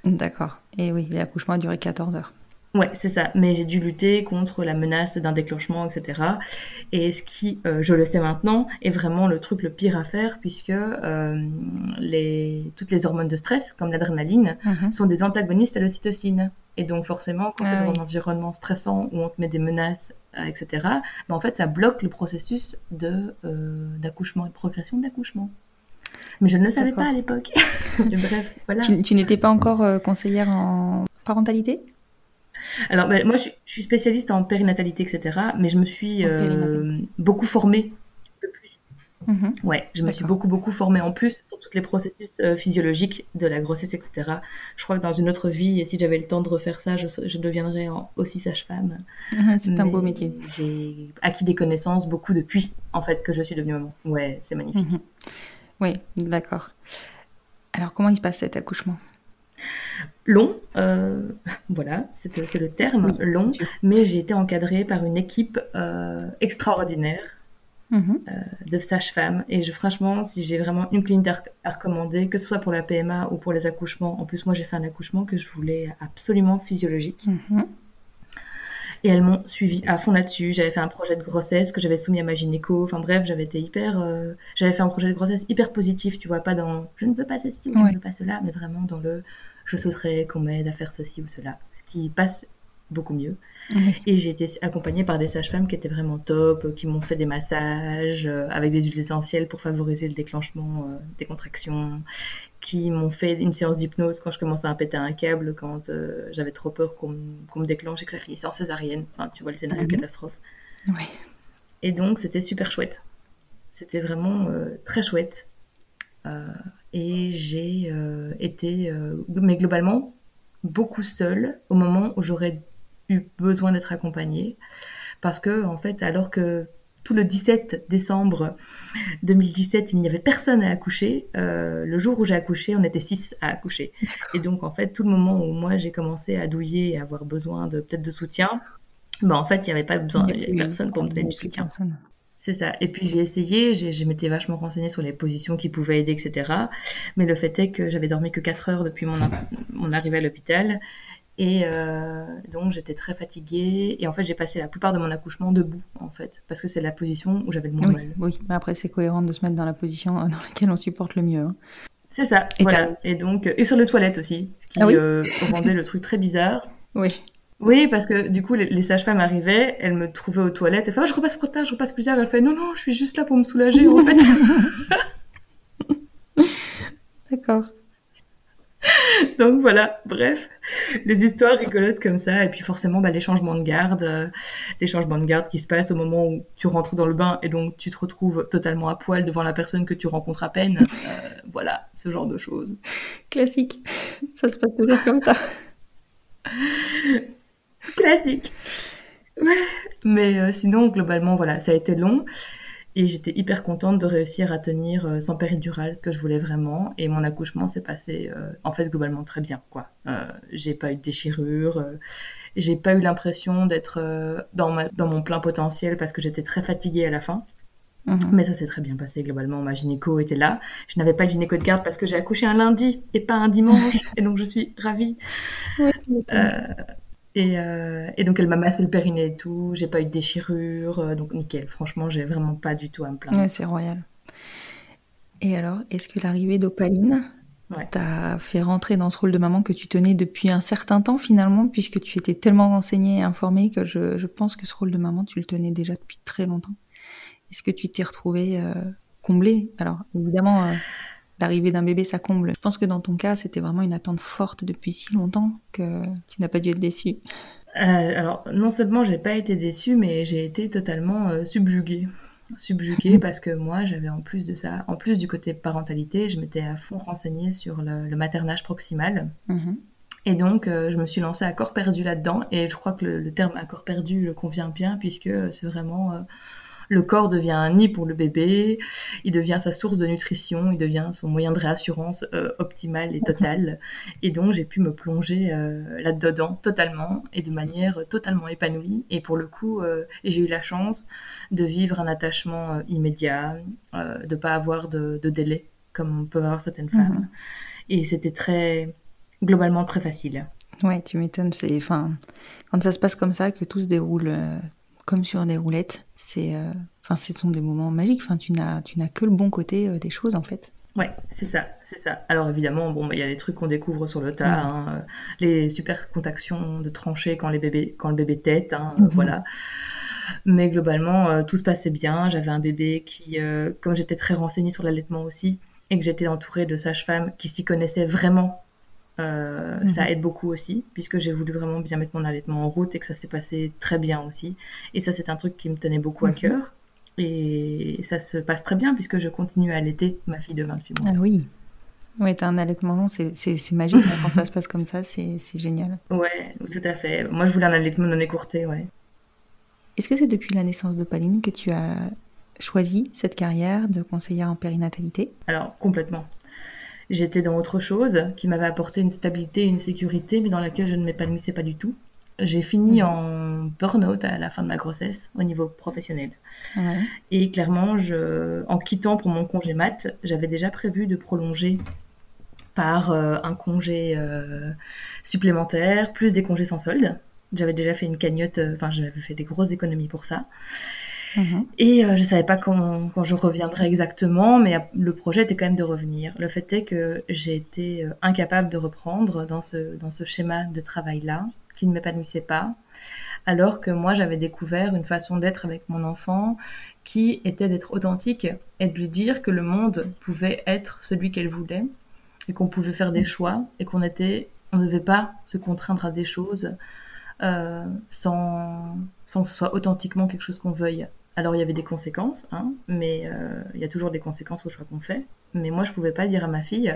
D'accord. Et oui, l'accouchement a duré 14 heures. Ouais, c'est ça. Mais j'ai dû lutter contre la menace d'un déclenchement, etc. Et ce qui, euh, je le sais maintenant, est vraiment le truc le pire à faire, puisque euh, les, toutes les hormones de stress, comme l'adrénaline, mhm. sont des antagonistes à l'ocytocine. Et donc forcément, quand tu es ah dans un environnement stressant où on te met des menaces, euh, etc., ben, en fait, ça bloque le processus d'accouchement et de progression d'accouchement. Mais je ne le savais pas à l'époque. Bref, voilà. Tu, tu n'étais pas encore conseillère en parentalité? Alors, ben, moi, je, suis spécialiste en périnatalité, etc. Mais je me suis euh, beaucoup formée depuis. Mhm. Ouais, je me suis beaucoup, beaucoup formée en plus sur tous les processus euh, physiologiques de la grossesse, etc. Je crois que dans une autre vie, et si j'avais le temps de refaire ça, je, deviendrais aussi sage-femme. c'est un beau métier. J'ai acquis des connaissances beaucoup depuis, en fait, que je suis devenue maman. Ouais, c'est magnifique. Mhm. Oui, d'accord. Alors, comment il se passe cet accouchement? Long, euh, voilà, c'est le terme, long, mais j'ai été encadrée par une équipe euh, extraordinaire mhm. euh, de sages-femmes. Et je, franchement, si j'ai vraiment une clinique à, recommander, que ce soit pour la PMA ou pour les accouchements, en plus, moi j'ai fait un accouchement que je voulais absolument physiologique. Mhm. Et elles m'ont suivi à fond là-dessus. J'avais fait un projet de grossesse que j'avais soumis à ma gynéco. Enfin bref, j'avais été hyper. j'avais fait un projet de grossesse hyper positif, tu vois, pas dans je ne veux pas ceci ou je ne veux pas cela, mais vraiment dans le je souhaiterais qu'on m'aide à faire ceci ou cela, ce qui passe beaucoup mieux. Et j'ai été accompagnée par des sages-femmes qui étaient vraiment top, qui m'ont fait des massages euh, avec des huiles essentielles pour favoriser le déclenchement euh, des contractions, qui m'ont fait une séance d'hypnose quand je commençais à péter un câble, quand euh, j'avais trop peur qu'on me déclenche et que ça finisse en césarienne. Enfin, tu vois le scénario mhm. catastrophe. Et donc, c'était super chouette. c'était vraiment très chouette. et j'ai été, mais globalement, beaucoup seule au moment où j'aurais eu besoin d'être accompagnée. Parce que, en fait, alors que tout le 17 décembre 2017, il n'y avait personne à accoucher. Euh, le jour où j'ai accouché, on était six à accoucher. Et donc, en fait, tout le moment où moi j'ai commencé à douiller et avoir besoin de peut-être de soutien, ben, en fait, il n'y avait pas besoin, de personne pour me donner du soutien. C'est ça. Et puis j'ai essayé, je m'étais vachement renseignée sur les positions qui pouvaient aider, etc. Mais le fait est que j'avais dormi que 4 heures depuis mon, mon arrivée à l'hôpital et euh, donc j'étais très fatiguée. Et en fait, j'ai passé la plupart de mon accouchement debout, en fait, parce que c'est la position où j'avais le moins oui, mal. Oui, mais après, c'est cohérent de se mettre dans la position dans laquelle on supporte le mieux. Hein. C'est ça, et voilà. Et donc, et sur les toilettes aussi, ce qui ah euh, rendait le truc très bizarre. Oui. Oui, parce que du coup, les, sages-femmes arrivaient, elles me trouvaient aux toilettes, elles faisaient oh, je repasse plus tard, je repasse plus tard. Elle fait non, non, je suis juste là pour me soulager, en fait. D'accord. Donc voilà, bref, les histoires rigolotes comme ça, et puis forcément bah, les changements de garde, euh, les changements de garde qui se passent au moment où tu rentres dans le bain et donc tu te retrouves totalement à poil devant la personne que tu rencontres à peine, euh, voilà, ce genre de choses. Classique, ça se passe toujours comme ça. Classique. Mais euh, sinon, globalement, voilà, ça a été long. Et j'étais hyper contente de réussir à tenir euh, sans péridurale, ce que je voulais vraiment. Et mon accouchement s'est passé, euh, en fait, globalement très bien, quoi. Euh, j'ai pas eu de déchirure, euh, j'ai pas eu l'impression d'être dans, ma, dans mon plein potentiel parce que j'étais très fatiguée à la fin. Mhm. Mais ça s'est très bien passé globalement. Ma gynéco était là. Je n'avais pas le gynéco de garde parce que j'ai accouché un lundi et pas un dimanche. et donc je suis ravie. Oui, euh, et, donc elle m'a massé le périnée et tout, j'ai pas eu de déchirure, euh, donc nickel. Franchement, j'ai vraiment pas du tout à me plaindre. Ouais, c'est royal. Et alors, est-ce que l'arrivée d'Opaline t'a fait rentrer dans ce rôle de maman que tu tenais depuis un certain temps finalement, puisque tu étais tellement renseignée et informée que je, pense que ce rôle de maman, tu le tenais déjà depuis très longtemps. Est-ce que tu t'es retrouvée euh, comblée? Alors, évidemment, l'arrivée d'un bébé, ça comble. Je pense que dans ton cas, c'était vraiment une attente forte depuis si longtemps que tu n'as pas dû être déçue. Euh, alors, non seulement j'ai pas été déçue, mais j'ai été totalement euh, subjuguée. Subjuguée parce que moi, j'avais en plus de ça, en plus du côté parentalité, je m'étais à fond renseignée sur le, maternage proximal. Mhm. Et donc, euh, je me suis lancée à corps perdu là-dedans. Et je crois que le, le terme à corps perdu le convient bien, puisque c'est vraiment le corps devient un nid pour le bébé, il devient sa source de nutrition, il devient son moyen de réassurance euh, optimal et total. Et donc j'ai pu me plonger euh, là-dedans totalement et de manière totalement épanouie. Et pour le coup, euh, j'ai eu la chance de vivre un attachement immédiat, de pas avoir de, délai comme on peut avoir certaines femmes. Mhm. Et c'était très globalement très facile. Ouais, tu m'étonnes. C'est, enfin, quand ça se passe comme ça, que tout se déroule comme sur des roulettes. C'est, euh, enfin, ce sont des moments magiques. Enfin, tu n'as, tu n'as que le bon côté euh, des choses en fait. Ouais, c'est ça, c'est ça. Alors évidemment, bon, bah, il y a les trucs qu'on découvre sur le tas, hein, euh, les super contractions de tranchées quand les bébés, quand le bébé tête, hein, mhm. voilà. Mais globalement, tout se passait bien. J'avais un bébé qui, comme j'étais très renseignée sur l'allaitement aussi, et que j'étais entourée de sages-femmes qui s'y connaissaient vraiment euh, ça mhm. aide beaucoup aussi, puisque j'ai voulu vraiment bien mettre mon allaitement en route et que ça s'est passé très bien aussi. Et ça, c'est un truc qui me tenait beaucoup à mhm. cœur. Et ça se passe très bien, puisque je continue à allaiter ma fille de 28 mois. Ah oui. Ouais, t'as un allaitement long, c'est magique. quand ça se passe comme ça, c'est génial. Ouais, tout à fait. Moi, je voulais un allaitement non écourté, ouais. Est-ce que c'est depuis la naissance de Pauline que tu as choisi cette carrière de conseillère en périnatalité? Alors, complètement j'étais dans autre chose qui m'avait apporté une stabilité, une sécurité, mais dans laquelle je ne m'épanouissais pas du tout. J'ai fini mhm. en burn-out à la fin de ma grossesse au niveau professionnel. Et clairement, je, en quittant pour mon congé mat, j'avais déjà prévu de prolonger par euh, un congé euh, supplémentaire, plus des congés sans solde. J'avais déjà fait une cagnotte, euh, enfin j'avais fait des grosses économies pour ça. Mhm. Et euh, je savais pas quand, je reviendrais exactement, mais le projet était quand même de revenir. Le fait est que j'ai été euh, incapable de reprendre dans ce, dans ce schéma de travail-là, qui ne m'épanouissait pas, alors que moi j'avais découvert une façon d'être avec mon enfant qui était d'être authentique et de lui dire que le monde pouvait être celui qu'elle voulait et qu'on pouvait faire des choix et qu'on était, on ne devait pas se contraindre à des choses euh, sans, sans que ce soit authentiquement quelque chose qu'on veuille Alors il y avait des conséquences, hein, mais euh, il y a toujours des conséquences au choix qu'on fait. Mais moi, je pouvais pas dire à ma fille,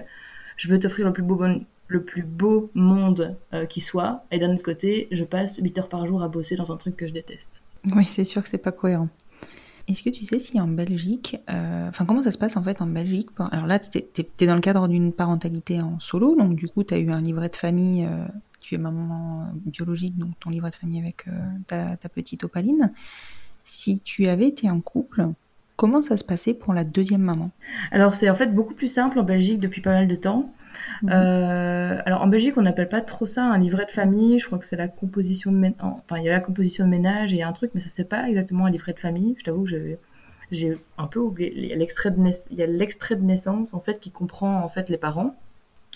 je veux t'offrir le plus beau, le plus beau monde euh, qui soit, et d'un autre côté, je passe 8 heures par jour à bosser dans un truc que je déteste. Oui, c'est sûr que c'est pas cohérent. Est-ce que tu sais si en Belgique, euh, enfin comment ça se passe en fait en Belgique Alors là, tu es, dans le cadre d'une parentalité en solo, donc du coup, tu as eu un livret de famille, tu es maman biologique, donc ton livret de famille avec ta, petite opaline si tu avais été en couple, comment ça se passait pour la deuxième maman? Alors c'est en fait beaucoup plus simple en Belgique depuis pas mal de temps. Mhm. Euh, alors en Belgique, on n'appelle pas trop ça un livret de famille. Je crois que c'est la composition de ménage. Enfin, il y a la composition de ménage et il y a un truc, mais ça c'est pas exactement un livret de famille. Je t'avoue que j'ai un peu oublié. Il y a l'extrait de, il y a l'extrait de naissance en fait qui comprend en fait les parents.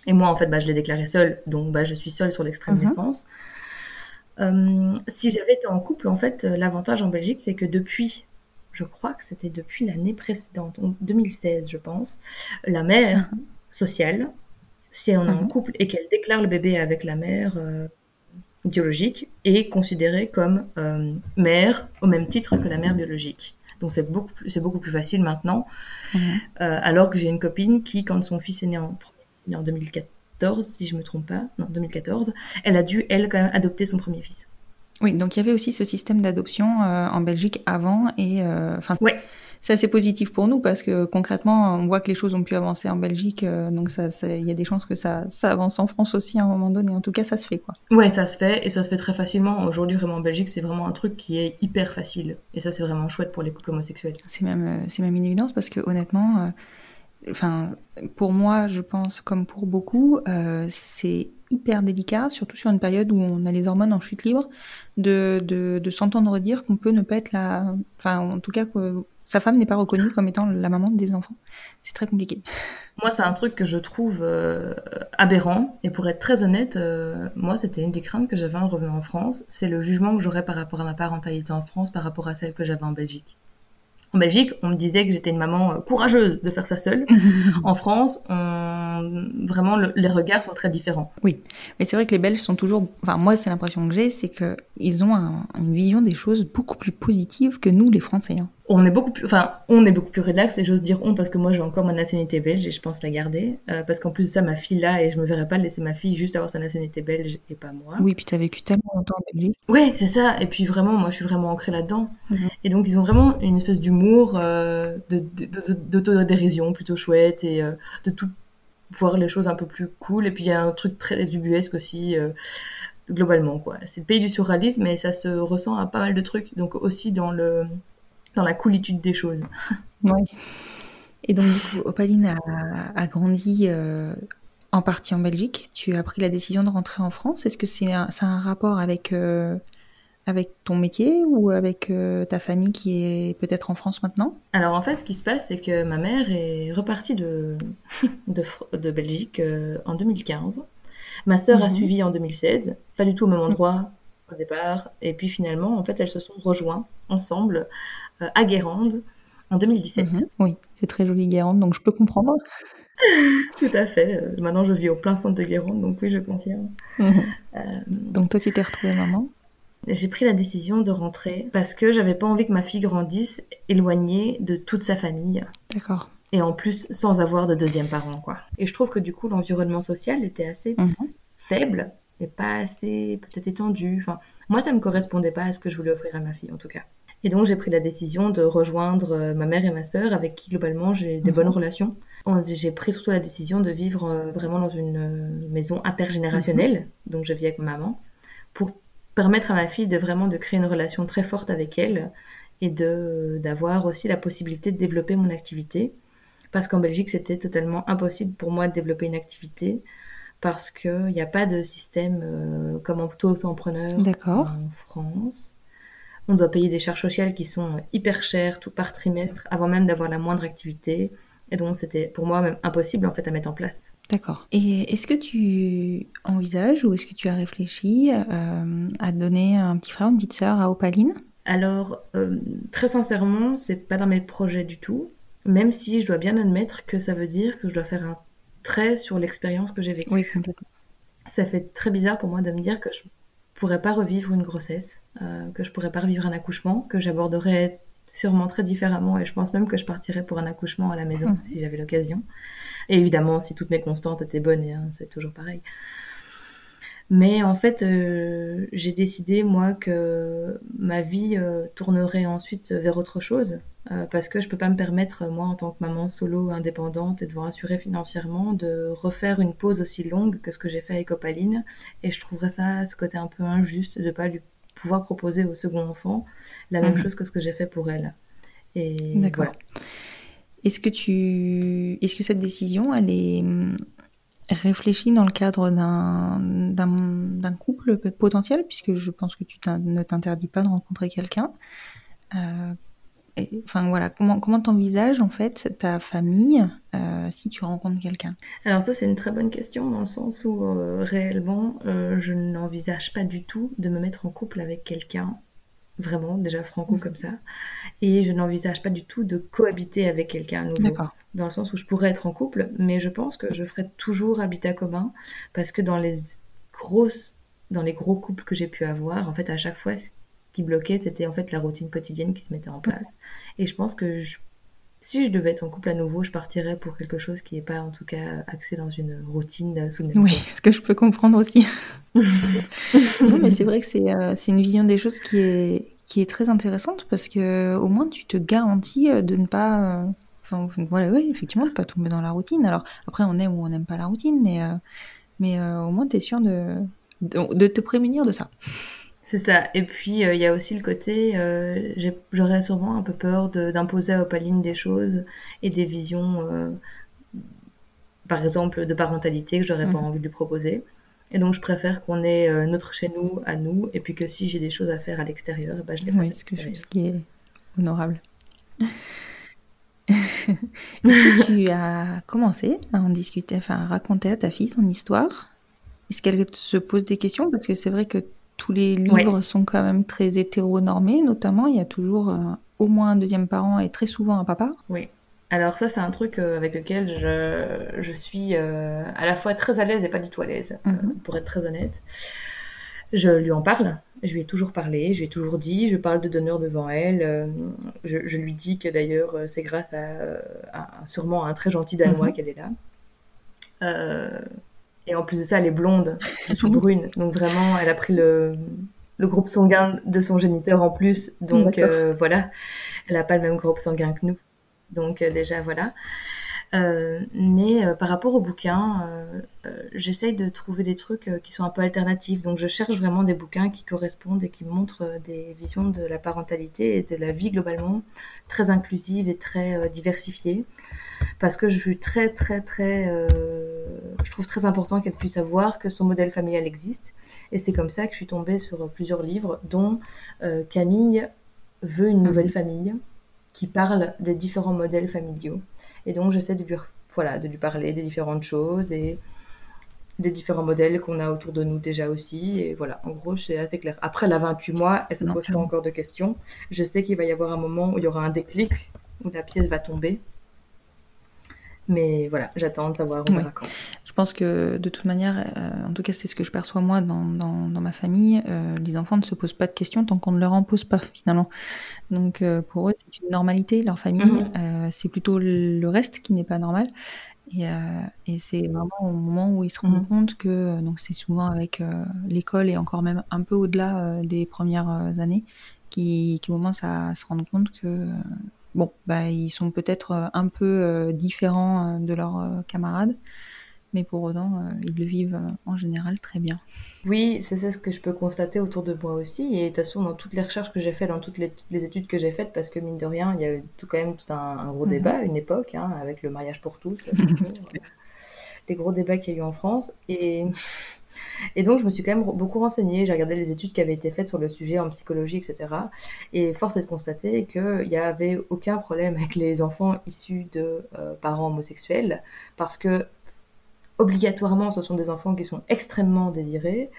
Et moi en fait, bah, je l'ai déclaré seule, donc bah, je suis seule sur l'extrait de mhm. naissance. Euh, si j'avais été en couple, en fait, euh, l'avantage en Belgique, c'est que depuis, je crois que c'était depuis l'année précédente, 2016, je pense, la mère mhm. sociale, si on est en mhm. couple et qu'elle déclare le bébé avec la mère euh, biologique, est considérée comme mère au même titre que la mère biologique. Donc c'est beaucoup, plus, c'est beaucoup plus facile maintenant. Alors que j'ai une copine qui, quand son fils est né en, en 2004, si je me trompe pas, non, 2014, elle a dû, elle, quand même, adopter son premier fils. Oui, donc il y avait aussi ce système d'adoption euh, en Belgique avant et euh, enfin ouais. c'est assez positif pour nous parce que concrètement on voit que les choses ont pu avancer en Belgique euh, donc ça il y a des chances que ça, ça avance en France aussi à un moment donné en tout cas ça se fait quoi. Ouais ça se fait et ça se fait très facilement aujourd'hui vraiment en Belgique c'est vraiment un truc qui est hyper facile et ça c'est vraiment chouette pour les couples homosexuels. C'est même c'est même une évidence parce que honnêtement enfin, pour moi, je pense, comme pour beaucoup, euh, c'est hyper délicat, surtout sur une période où on a les hormones en chute libre, de, de, s'entendre dire qu'on peut ne pas être la... Enfin, en tout cas, sa femme n'est pas reconnue comme étant la maman des enfants. C'est très compliqué. Moi, c'est un truc que je trouve euh, aberrant. Et pour être très honnête, euh, moi, c'était une des craintes que j'avais en revenant en France. C'est le jugement que j'aurais par rapport à ma parentalité en France, par rapport à celle que j'avais en Belgique. En Belgique, on me disait que j'étais une maman euh, courageuse de faire ça seule. en France, vraiment, les regards sont très différents. Oui, mais c'est vrai que les Belges sont toujours. Enfin, moi, c'est l'impression que j'ai, c'est qu'ils ont une vision des choses beaucoup plus positive que nous, les Français. Hein on est beaucoup plus, enfin, on est beaucoup plus relax et j'ose dire on parce que moi j'ai encore ma nationalité belge et je pense la garder euh, parce qu'en plus de ça ma fille là et je me verrais pas laisser ma fille juste avoir sa nationalité belge et pas moi. Oui, puis tu as vécu tellement longtemps en Belgique. Oui, c'est ça. Et puis vraiment, moi je suis vraiment ancrée là-dedans. Mhm. Et donc ils ont vraiment une espèce d'humour, euh, d'autodérision plutôt chouette et euh, de tout voir les choses un peu plus cool. Et puis il y a un truc très dubuesque aussi. globalement quoi c'est le pays du surréalisme mais ça se ressent à pas mal de trucs donc aussi dans le dans la coolitude des choses. Oui. Et donc, du coup, Opaline a, grandi euh, en partie en Belgique. Tu as pris la décision de rentrer en France. Est-ce que c'est un, un, rapport avec, euh, avec ton métier ou avec euh, ta famille qui est peut-être en France maintenant? Alors, en fait, ce qui se passe, c'est que ma mère est repartie de, de, de Belgique en 2015. Ma sœur a mhm. suivi en 2016, pas du tout au même endroit au départ. Et puis finalement, en fait, elles se sont rejointes ensemble à Guérande en 2017. Mhm. oui, c'est très joli Guérande, donc je peux comprendre. Tout à fait. Euh, maintenant, je vis au plein centre de Guérande, donc oui, je confirme. Mhm. Euh, donc toi, tu t'es retrouvée maman? J'ai pris la décision de rentrer parce que j'avais pas envie que ma fille grandisse éloignée de toute sa famille. D'accord. Et en plus, sans avoir de deuxième parent, quoi. Et je trouve que du coup, l'environnement social était assez mhm. faible et pas assez peut-être étendu. Enfin, moi, ça me correspondait pas à ce que je voulais offrir à ma fille, en tout cas. Et donc, j'ai pris la décision de rejoindre euh, ma mère et ma sœur, avec qui, globalement, j'ai des bonnes mhm. relations. J'ai pris surtout la décision de vivre euh, vraiment dans une euh, maison intergénérationnelle, mhm. donc je vis avec ma maman, pour permettre à ma fille de vraiment de créer une relation très forte avec elle et de d'avoir aussi la possibilité de développer mon activité. Parce qu'en Belgique, c'était totalement impossible pour moi de développer une activité parce qu'il n'y a pas de système comme en auto-entrepreneur en France on doit payer des charges sociales qui sont hyper chères tout par trimestre avant même d'avoir la moindre activité. Et donc c'était pour moi même impossible en fait à mettre en place. D'accord. Et est-ce que tu envisages ou est-ce que tu as réfléchi euh, à donner un petit frère, une petite sœur à Opaline? Alors euh, très sincèrement, c'est pas dans mes projets du tout. Même si je dois bien admettre que ça veut dire que je dois faire un trait sur l'expérience que j'ai vécue. Oui, complètement. Ça fait très bizarre pour moi de me dire que je pourrais pas revivre une grossesse, euh, que je pourrais pas revivre un accouchement, que j'aborderais sûrement très différemment et je pense même que je partirais pour un accouchement à la maison mmh. si j'avais l'occasion. Et évidemment, si toutes mes constantes étaient bonnes, hein, c'est toujours pareil. Mais en fait, euh, j'ai décidé, moi, que ma vie euh, tournerait ensuite vers autre chose. Euh, parce que je peux pas me permettre, moi, en tant que maman solo indépendante et devant assurer financièrement, de refaire une pause aussi longue que ce que j'ai fait avec Opaline. Et je trouverais ça, ce côté un peu injuste de pas lui pouvoir proposer au second enfant la même mhm. chose que ce que j'ai fait pour elle. Et D'accord. Est-ce que tu, est-ce que cette décision, elle est hum, réfléchie dans le cadre d'un, d'un, couple potentiel, puisque je pense que tu ne t'interdis pas de rencontrer quelqu'un. Euh, enfin voilà, comment comment t'envisages en fait ta famille euh, si tu rencontres quelqu'un? Alors ça c'est une très bonne question dans le sens où euh, réellement je n'envisage pas du tout de me mettre en couple avec quelqu'un vraiment, déjà franco mm. comme ça. Et je n'envisage pas du tout de cohabiter avec quelqu'un nouveau. Dans le sens où je pourrais être en couple, mais je pense que je ferai toujours habitat commun parce que dans les grosses, dans les gros couples que j'ai pu avoir, en fait, à chaque fois, qui bloquait, c'était en fait la routine quotidienne qui se mettait en place. Et je pense que si je devais être en couple à nouveau, je partirais pour quelque chose qui n'est pas en tout cas axé dans une routine sous Oui, ce que je peux comprendre aussi. non, mais c'est vrai que euh, c'est une vision des choses qui est, qui est très intéressante parce que au moins tu te garantis euh, de ne pas. Euh, enfin, voilà, oui, effectivement, de ne pas tomber dans la routine. Alors, après, on aime ou on n'aime pas la routine, mais, mais au moins tu es sûr de, de, te prémunir de ça. C'est ça. Et puis, il y a aussi le côté, j'aurais souvent un peu peur d'imposer à Opaline des choses et des visions, par exemple, de parentalité que j'aurais pas mmh. envie de lui proposer. Et donc, je préfère qu'on ait euh, notre chez nous à nous, et puis que si j'ai des choses à faire à l'extérieur, bah, je les. Oui, que, ce qui est honorable. Est-ce que tu as commencé à en discuter, enfin à raconter à ta fille son histoire? Est-ce qu'elle se pose des questions? Parce que c'est vrai que tous les livres sont quand même très hétéronormés, notamment il y a toujours euh, au moins un deuxième parent et très souvent un papa. Oui. Alors ça, c'est un truc euh, avec lequel je, je suis euh, à la fois très à l'aise et pas du tout à l'aise, mhm. pour être très honnête. Je lui en parle, je lui ai toujours parlé, je lui ai toujours dit, je parle de donneur devant elle. je, je, lui dis que d'ailleurs, c'est grâce à, sûrement un très gentil Danois mhm. qu'elle est là. Et en plus de ça, elle est blonde, sous brune. Donc vraiment, elle a pris le, le groupe sanguin de son géniteur en plus. Donc voilà, elle n'a pas le même groupe sanguin que nous. Donc euh, déjà voilà. Euh, mais euh, par rapport au bouquin, j'essaye de trouver des trucs qui sont un peu alternatifs. Donc je cherche vraiment des bouquins qui correspondent et qui montrent des visions de la parentalité et de la vie globalement très inclusive et très diversifiée. Parce que je suis très très très, je trouve très important qu'elle puisse savoir que son modèle familial existe. Et c'est comme ça que je suis tombée sur plusieurs livres, dont Camille veut une nouvelle famille qui parle des différents modèles familiaux. Et donc j'essaie de lui, voilà, de lui parler des différentes choses et des différents modèles qu'on a autour de nous déjà aussi. Et voilà, en gros, c'est assez clair. Après, la 28 mois, elle se pose pas encore de questions. Je sais qu'il va y avoir un moment où il y aura un déclic, où la pièce va tomber. Mais voilà, j'attends de savoir où va Je pense que de toute manière, euh, en tout cas c'est ce que je perçois moi dans, dans, dans ma famille, euh, les enfants ne se posent pas de questions tant qu'on ne leur en pose pas finalement. Donc euh, pour eux c'est une normalité, leur famille, mhm. c'est plutôt le reste qui n'est pas normal. Et, et c'est vraiment au moment où ils se rendent mhm. compte que donc c'est souvent avec l'école et encore même un peu au-delà des premières années qui, qui commencent à se rendre compte que bon, bah, ils sont peut-être un peu différents de leurs camarades, mais pour autant, ils le vivent en général très bien. Oui, c'est ça ce que je peux constater autour de moi aussi. Et de toute façon, dans toutes les recherches que j'ai faites, dans toutes les, études que j'ai faites, parce que mine de rien, il y a eu tout, quand même tout un, gros mhm. débat à une époque, hein, avec le mariage pour tous, les gros débats qu'il y a eu en France. Et et donc, je me suis quand même beaucoup renseignée. J'ai regardé les études qui avaient été faites sur le sujet en psychologie, etc. Et force est de constater qu'il n'y avait aucun problème avec les enfants issus de euh, parents homosexuels, parce que obligatoirement, ce sont des enfants qui sont extrêmement désirés.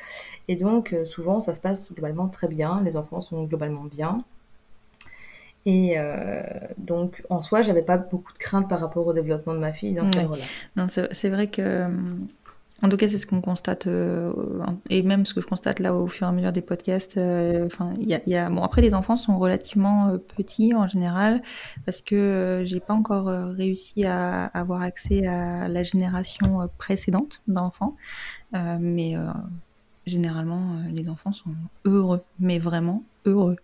Et donc, euh, souvent, ça se passe globalement très bien. Les enfants sont globalement bien. Et euh, donc, en soi, j'avais pas beaucoup de crainte par rapport au développement de ma fille dans ce là Non, c'est vrai que En tout cas, c'est ce qu'on constate, euh, et même ce que je constate là au fur et à mesure des podcasts. euh, Enfin, il y a, il y a- bon après les enfants sont relativement euh, petits en général parce que j'ai pas encore réussi à avoir accès à la génération précédente d'enfants, mais généralement les enfants sont heureux, mais vraiment heureux.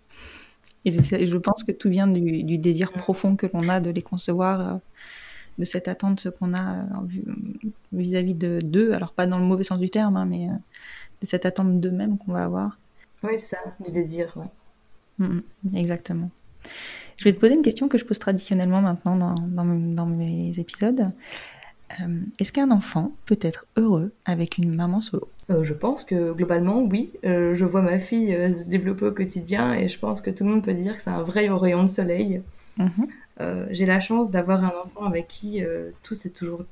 Et je, je pense que tout vient du, du désir profond que l'on a de les concevoir. De cette attente qu'on a euh, vis-à-vis de d'eux, alors pas dans le mauvais sens du terme, hein, mais euh, de cette attente d'eux-mêmes qu'on va avoir. Oui, ça, du désir. ouais. Mm, mm, exactement. Je vais te poser une question que je pose traditionnellement maintenant dans, dans, mes- dans mes épisodes. Euh, Est-ce qu'un enfant peut être heureux avec une maman solo? Euh, je pense que globalement, oui. Euh, je vois ma fille se développer au quotidien et je pense que tout le monde peut dire que c'est un vrai rayon de soleil. Mhm. Euh, j'ai la chance d'avoir un enfant avec qui euh, tout s'est toujours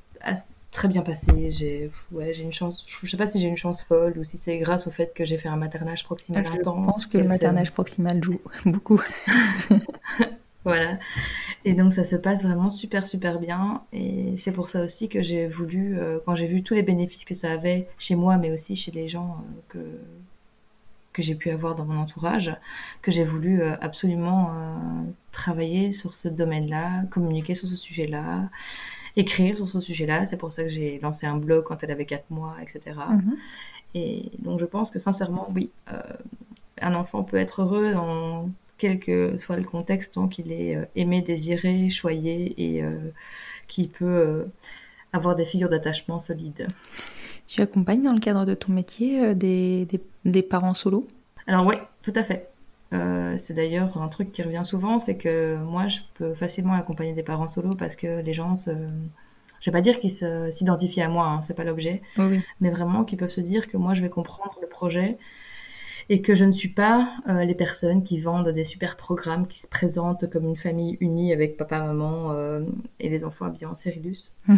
très bien passé. J'ai ouais, j'ai une chance, je sais pas si j'ai une chance folle ou si c'est grâce au fait que j'ai fait un maternage proximal Je intense. pense que le maternage proximal joue beaucoup. Voilà. Et donc ça se passe vraiment super super bien. Et c'est pour ça aussi que j'ai voulu, euh, quand j'ai vu tous les bénéfices que ça avait chez moi, mais aussi chez les gens que, que j'ai pu avoir dans mon entourage, que j'ai voulu euh, absolument euh, travailler sur ce domaine-là, communiquer sur ce sujet-là, écrire sur ce sujet-là. C'est pour ça que j'ai lancé un blog quand elle avait 4 mois, etc. Mhm. Et donc je pense que sincèrement, oui, euh, un enfant peut être heureux dans quel que soit le contexte tant qu'il est euh, aimé, désiré, choyé et euh, qu'il peut avoir des figures d'attachement solides. Tu accompagnes dans le cadre de ton métier euh, des, des, des parents solos Alors oui, tout à fait. Euh, c'est d'ailleurs un truc qui revient souvent, c'est que moi je peux facilement accompagner des parents solos parce que les gens se... Je vais pas dire qu'ils s'identifient à moi, hein, c'est pas l'objet, oui. mais vraiment qu'ils peuvent se dire que moi je vais comprendre le projet et que je ne suis pas euh, les personnes qui vendent des super programmes qui se présentent comme une famille unie avec papa, maman euh, et les enfants habillés en Cyrillus.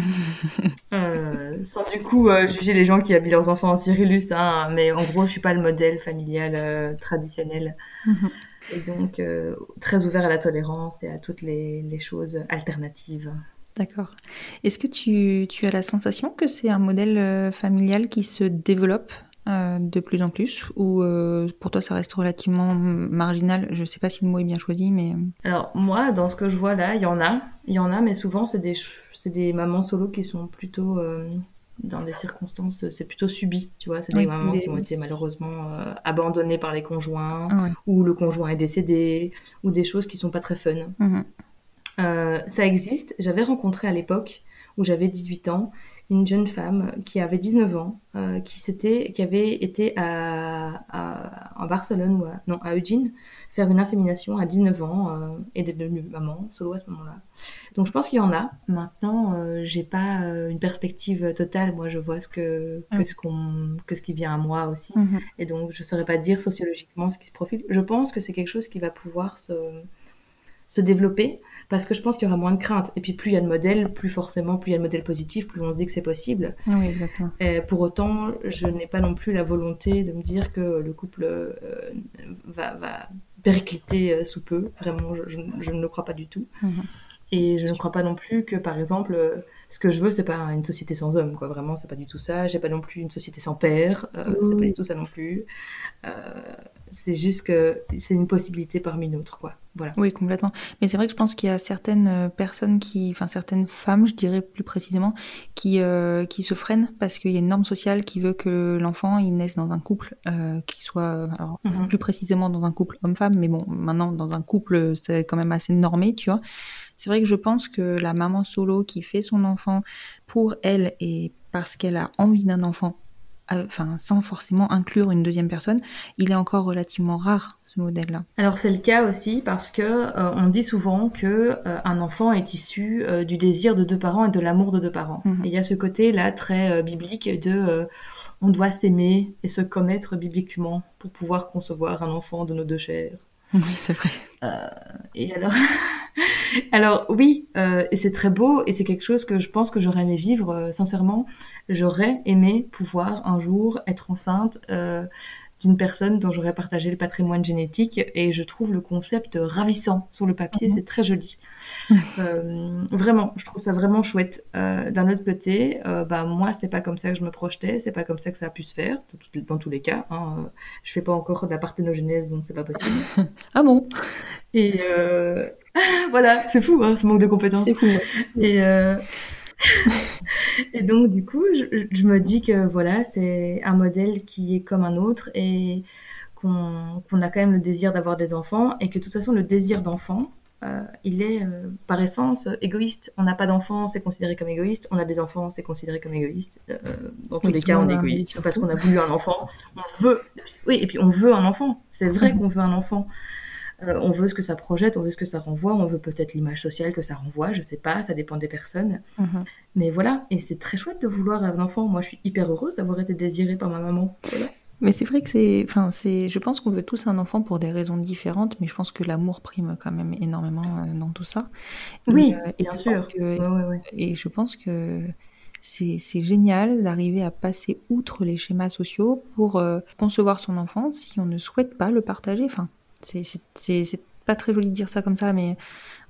Euh, sans du coup juger les gens qui habillent leurs enfants en Cyrillus, hein, mais en gros je suis pas le modèle familial traditionnel. Mhm. Et donc très ouvert à la tolérance et à toutes les, les choses alternatives. D'accord. Est-ce que tu, tu as la sensation que c'est un modèle familial qui se développe? Euh, de plus en plus ou euh, pour toi ça reste relativement marginal? Je sais pas si le mot est bien choisi, mais Alors moi, dans ce que je vois là, il y en a, il y en a, mais souvent c'est des c'est des mamans solo qui sont plutôt euh, dans des circonstances, c'est plutôt subi, tu vois, c'est des Oui, mamans des- qui ont été malheureusement euh, abandonnées par les conjoints, Ah ouais. ou le conjoint est décédé, ou des choses qui sont pas très fun. Mhm. Euh, ça existe. J'avais rencontré à l'époque où j'avais 18 ans une jeune femme qui avait 19 ans, euh, qui, s'était, qui avait été à, à, à Barcelone ou à, non, à Eugene faire une insémination à 19 ans euh, et est devenue maman solo à ce moment-là. Donc je pense qu'il y en a. Maintenant, euh, j'ai pas euh, une perspective totale. Moi, je vois ce que, que, ce qu'on, que ce qui vient à moi aussi. Mhm. Et donc, je ne saurais pas dire sociologiquement ce qui se profile. Je pense que c'est quelque chose qui va pouvoir se, se développer parce que je pense qu'il y aura moins de crainte. Et puis, plus il y a de modèles, plus forcément, plus il y a de modèles positifs, plus on se dit que c'est possible. Oui, exactement. Et pour autant, je n'ai pas non plus la volonté de me dire que le couple euh, va, va péricliter euh, sous peu. Vraiment, je, je- je ne le crois pas du tout. Mhm. Et je ne crois pas non plus que, par exemple, euh, ce que je veux, c'est pas une société sans hommes, quoi. Vraiment, c'est pas du tout ça. J'ai pas non plus une société sans père. euh, C'est pas du tout ça non plus. Euh, c'est juste que c'est une possibilité parmi d'autres, quoi. Voilà. Oui, complètement. Mais c'est vrai que je pense qu'il y a certaines euh, personnes qui, enfin certaines femmes, je dirais plus précisément, qui euh, qui se freinent parce qu'il y a une norme sociale qui veut que l'enfant il naisse dans un couple euh, qui soit, alors Mhm. plus précisément dans un couple homme-femme, mais bon, maintenant dans un couple c'est quand même assez normé, tu vois. C'est vrai que je pense que la maman solo qui fait son enfant pour elle et parce qu'elle a envie d'un enfant, euh, enfin sans forcément inclure une deuxième personne, il est encore relativement rare ce modèle-là. Alors c'est le cas aussi parce que euh, on dit souvent que euh, un enfant est issu euh, du désir de deux parents et de l'amour de deux parents. Mhm. Et il y a ce côté là très biblique de on doit s'aimer et se connaître bibliquement pour pouvoir concevoir un enfant de nos deux chairs. Oui, c'est vrai. Et alors, alors oui, euh, et c'est très beau et c'est quelque chose que je pense que j'aurais aimé vivre. euh, sincèrement, j'aurais aimé pouvoir un jour être enceinte, euh, d'une personne dont j'aurais partagé le patrimoine génétique et je trouve le concept ravissant sur le papier, mhm. c'est très joli. Euh, vraiment, je trouve ça vraiment chouette. Euh, d'un autre côté, euh, bah, moi, c'est pas comme ça que je me projetais, c'est pas comme ça que ça a pu se faire, dans, tous les cas. Hein. Je fais pas encore de la parthénogenèse, donc c'est pas possible. ah bon? Et voilà, c'est fou, hein, ce manque de compétences. C'est fou. Et, et donc, du coup, je, me dis que voilà, c'est un modèle qui est comme un autre et qu'on a quand même le désir d'avoir des enfants et que de toute façon, le désir d'enfant, euh, il est euh, par essence égoïste. On n'a pas d'enfants, c'est considéré comme égoïste. On a des enfants, c'est considéré comme égoïste. Euh, dans tous les cas, on est égoïste. Parce qu'on a voulu un enfant, on veut. Oui, et puis on veut un enfant. C'est vrai qu'on veut un enfant. on veut ce que ça projette, on veut ce que ça renvoie, on veut peut-être l'image sociale que ça renvoie, je sais pas, ça dépend des personnes. Mhm. Mais voilà, et c'est très chouette de vouloir un enfant. Moi, je suis hyper heureuse d'avoir été désirée par ma maman. Mais c'est vrai que c'est, enfin, c'est, je pense qu'on veut tous un enfant pour des raisons différentes, mais je pense que l'amour prime quand même énormément euh, dans tout ça. Oui, euh, bien sûr. Et je pense que c'est, c'est génial d'arriver à passer outre les schémas sociaux pour euh, concevoir son enfant si on ne souhaite pas le partager. Enfin, c'est, c'est, c'est pas très joli de dire ça comme ça, mais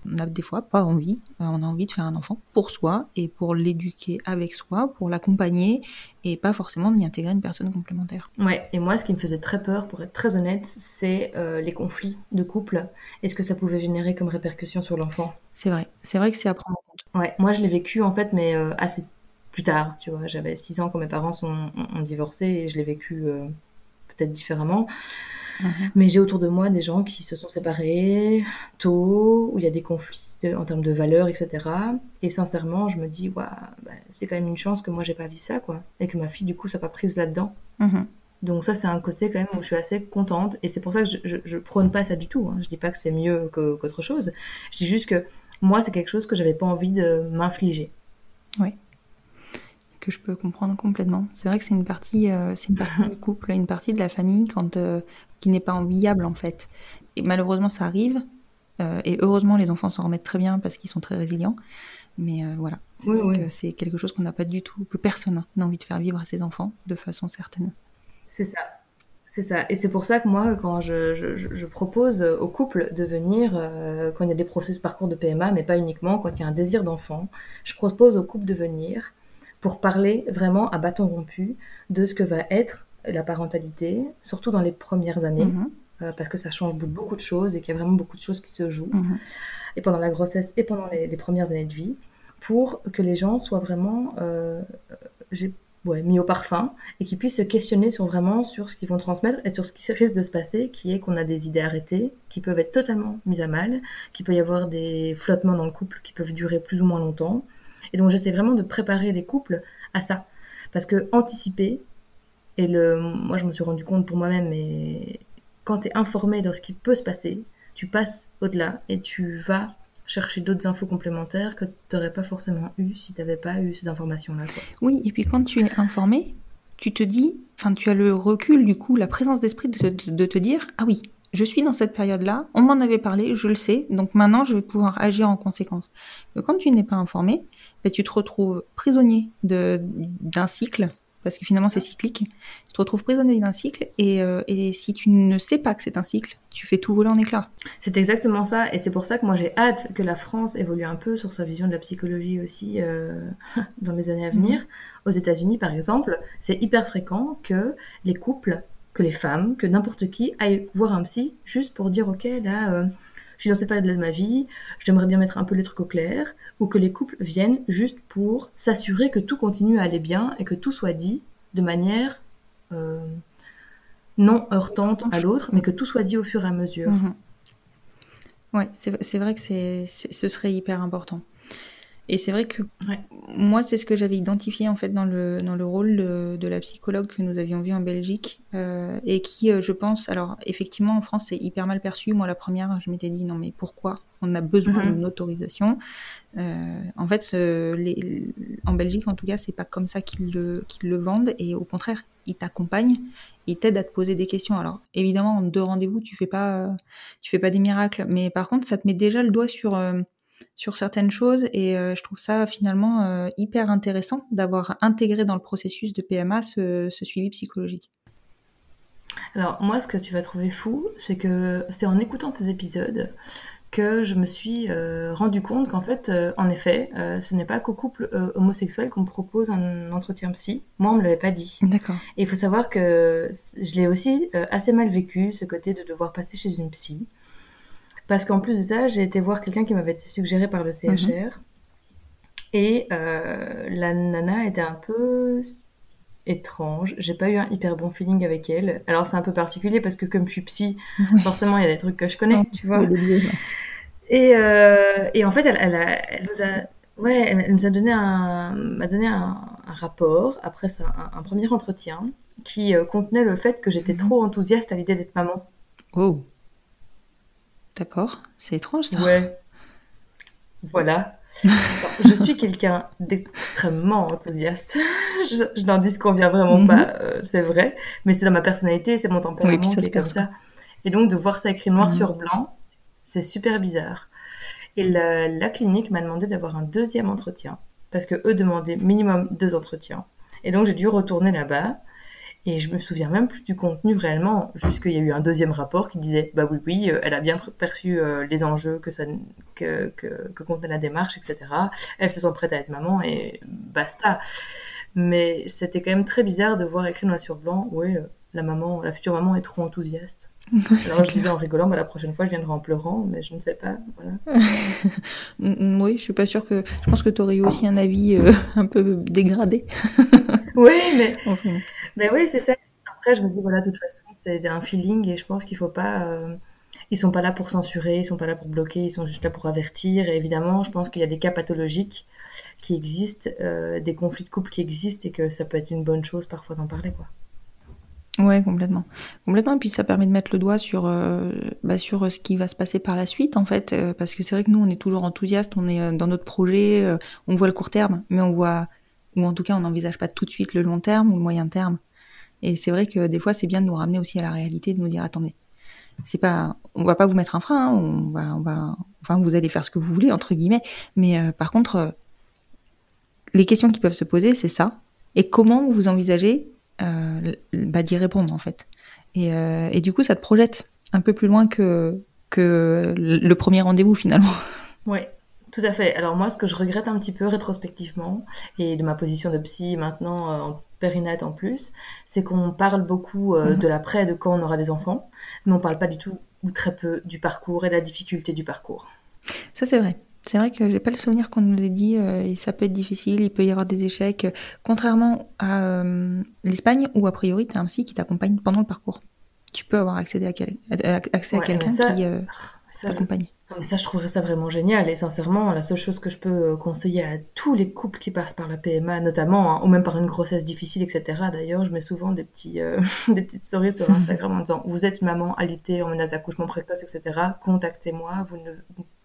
on a des fois pas envie. Euh, on a envie de faire un enfant pour soi et pour l'éduquer avec soi, pour l'accompagner et pas forcément d'y intégrer une personne complémentaire. Ouais, et moi, ce qui me faisait très peur, pour être très honnête, c'est euh, les conflits de couple est ce que ça pouvait générer comme répercussion sur l'enfant? C'est vrai, c'est vrai que c'est à prendre en compte. Ouais, moi je l'ai vécu en fait, mais euh, assez plus tard, tu vois. J'avais 6 ans quand mes parents sont, ont, divorcé et je l'ai vécu peut-être différemment. Mhm. Mais j'ai autour de moi des gens qui se sont séparés tôt, où il y a des conflits en termes de valeurs, etc. Et sincèrement, je me dis, ouais, bah, c'est quand même une chance que moi j'ai pas vu ça, quoi. Et que ma fille, du coup, ça pas prise là-dedans. Mhm. Donc ça, c'est un côté quand même où je suis assez contente. Et c'est pour ça que je, je, prône pas ça du tout. Hein. Je dis pas que c'est mieux qu'autre chose. Je dis juste que moi, c'est quelque chose que j'avais pas envie de m'infliger. Oui que je peux comprendre complètement. C'est vrai que c'est une partie, euh, c'est une partie du couple, une partie de la famille quand euh, qui n'est pas enviable en fait. Et malheureusement, ça arrive. Euh, et heureusement, les enfants s'en remettent très bien parce qu'ils sont très résilients. Mais voilà, c'est quelque chose qu'on n'a pas du tout, que personne n'a envie de faire vivre à ses enfants de façon certaine. C'est ça. C'est ça. Et c'est pour ça que moi, quand je, je, propose aux couples de venir, quand il y a des processus parcours de PMA, mais pas uniquement, quand il y a un désir d'enfant, je propose aux couples de venir pour parler vraiment à bâton rompu de ce que va être la parentalité, surtout dans les premières années, mhm. euh, parce que ça change beaucoup de choses et qu'il y a vraiment beaucoup de choses qui se jouent, mhm. et pendant la grossesse et pendant les, premières années de vie, pour que les gens soient vraiment euh, mis au parfum et qu'ils puissent se questionner sur vraiment sur ce qu'ils vont transmettre et sur ce qui risque de se passer, qui est qu'on a des idées arrêtées, qui peuvent être totalement mises à mal, qu'il peut y avoir des flottements dans le couple qui peuvent durer plus ou moins longtemps, et donc j'essaie vraiment de préparer les couples à ça. Parce que anticiper, et le, moi je me suis rendu compte pour moi-même, mais quand tu es informé de ce qui peut se passer, tu passes au-delà et tu vas chercher d'autres infos complémentaires que tu n'aurais pas forcément eu si tu n'avais pas eu ces informations-là. Oui, et puis quand tu es informé, tu te dis, enfin tu as le recul du coup, la présence d'esprit de, de, te dire, ah oui, je suis dans cette période-là, on m'en avait parlé, je le sais, donc maintenant je vais pouvoir agir en conséquence. quand tu n'es pas informé, ben, tu te retrouves prisonnier d'un cycle, parce que finalement c'est cyclique, tu te retrouves prisonnier d'un cycle, et, euh, et, si tu ne sais pas que c'est un cycle, tu fais tout voler en éclats. C'est exactement ça, et c'est pour ça que moi j'ai hâte que la France évolue un peu sur sa vision de la psychologie aussi euh, dans les années à venir. Mhm. Aux États-Unis par exemple, c'est hyper fréquent que les couples que les femmes, que n'importe qui aille voir un psy juste pour dire ok là euh, je suis dans cette période de ma vie, j'aimerais bien mettre un peu les trucs au clair, ou que les couples viennent juste pour s'assurer que tout continue à aller bien et que tout soit dit de manière euh, non heurtante à l'autre, mais que tout soit dit au fur et à mesure. Mhm. Ouais, c'est vrai que ce serait hyper important. Et c'est vrai que moi, c'est ce que j'avais identifié en fait dans le, dans le rôle de, la psychologue que nous avions vu en Belgique euh, et qui, euh, je pense, alors effectivement en France c'est hyper mal perçu. Moi, la première, je m'étais dit non mais pourquoi on a besoin mhm. d'une autorisation? Euh, En fait, les, en Belgique, en tout cas, c'est pas comme ça qu'ils le, qu'ils le vendent et au contraire, ils t'accompagnent, ils t'aident à te poser des questions. Alors évidemment, en deux rendez-vous, tu fais pas, tu fais pas des miracles, mais par contre, ça te met déjà le doigt sur sur certaines choses et euh, je trouve ça finalement euh, hyper intéressant d'avoir intégré dans le processus de PMA ce, suivi psychologique. Alors moi, ce que tu vas trouver fou, c'est que c'est en écoutant tes épisodes que je me suis euh, rendu compte qu'en fait, en effet, ce n'est pas qu'aux couples homosexuels qu'on propose un entretien psy. Moi, on me l'avait pas dit. D'accord. Et il faut savoir que je l'ai aussi assez mal vécu, ce côté de devoir passer chez une psy. Parce qu'en plus de ça, j'ai été voir quelqu'un qui m'avait été suggéré par le CHR. Et la nana était un peu étrange. J'ai pas eu un hyper bon feeling avec elle. Alors c'est un peu particulier parce que comme je suis psy, forcément il y a des trucs que je connais, tu vois. Et, euh, et, en fait, elle, elle, nous a, ouais, elle nous a donné un, m'a donné un, rapport après ça, un, premier entretien qui euh, contenait le fait que j'étais mhm. trop enthousiaste à l'idée d'être maman. Oh. D'accord, c'est étrange ça. Ouais. Voilà je suis quelqu'un d'extrêmement enthousiaste. je, n'en dis qu'on vient vraiment pas, mhm. euh, c'est vrai. Mais c'est dans ma personnalité, c'est mon tempérament qui est comme ça. Et donc de voir ça écrit noir mhm. sur blanc, c'est super bizarre. Et la, clinique m'a demandé d'avoir un deuxième entretien parce que eux demandaient minimum deux entretiens. Et donc j'ai dû retourner là-bas. Et je me souviens même plus du contenu réellement, jusqu'il y a eu un deuxième rapport qui disait bah oui, oui, euh, elle a bien perçu euh, les enjeux que, ça, que, que, que contenait la démarche, etc. Elle se sent prête à être maman et basta. Mais c'était quand même très bizarre de voir écrit noir sur blanc, oui, euh, la maman, la future maman est trop enthousiaste. Alors je disais en rigolant, bah, la prochaine fois je viendrai en pleurant, mais je ne sais pas. Voilà. oui, je suis pas sûre que. Je pense que tu aurais eu aussi un avis un peu dégradé. oui, mais. Ben oui, c'est ça. Après, je me dis, voilà, de toute façon, c'est un feeling et je pense qu'il faut pas. Euh, ils sont pas là pour censurer, ils sont pas là pour bloquer, ils sont juste là pour avertir. Et évidemment, je pense qu'il y a des cas pathologiques qui existent, euh, des conflits de couple qui existent et que ça peut être une bonne chose parfois d'en parler, quoi. Ouais, complètement. Complètement. Et puis ça permet de mettre le doigt sur, euh, bah, sur ce qui va se passer par la suite, en fait. parce que c'est vrai que nous, on est toujours enthousiastes, on est dans notre projet, on voit le court terme, mais on voit, ou en tout cas, on n'envisage pas tout de suite le long terme ou le moyen terme. Et c'est vrai que des fois, c'est bien de nous ramener aussi à la réalité, de nous dire attendez, c'est pas, on va pas vous mettre un frein, hein, on va, on va, enfin, vous allez faire ce que vous voulez entre guillemets. Mais euh, par contre, euh, les questions qui peuvent se poser, c'est ça. Et comment vous envisagez euh, bah, d'y répondre en fait. Et, du coup, ça te projette un peu plus loin que que le premier rendez-vous finalement. Ouais, tout à fait. Alors moi, ce que je regrette un petit peu rétrospectivement, et de ma position de psy maintenant en périnate en plus, c'est qu'on parle beaucoup euh, mhm. de l'après, de quand on aura des enfants, mais on parle pas du tout ou très peu du parcours et de la difficulté du parcours. Ça c'est vrai. C'est vrai que j'ai pas le souvenir qu'on nous ait dit euh, et ça peut être difficile, il peut y avoir des échecs. Contrairement à euh, l'Espagne où a priori tu as un psy qui t'accompagne pendant le parcours. Tu peux avoir accès à, accès à quelqu'un qui t'accompagne. Mais ça, je trouverais ça vraiment génial. Et sincèrement, la seule chose que je peux euh, conseiller à tous les couples qui passent par la PMA, notamment, hein, ou même par une grossesse difficile, etc. D'ailleurs, je mets souvent des, petits, euh, des petites stories sur Instagram en disant Vous êtes maman alitée en menace d'accouchement précoce, etc. Contactez-moi, vous, ne,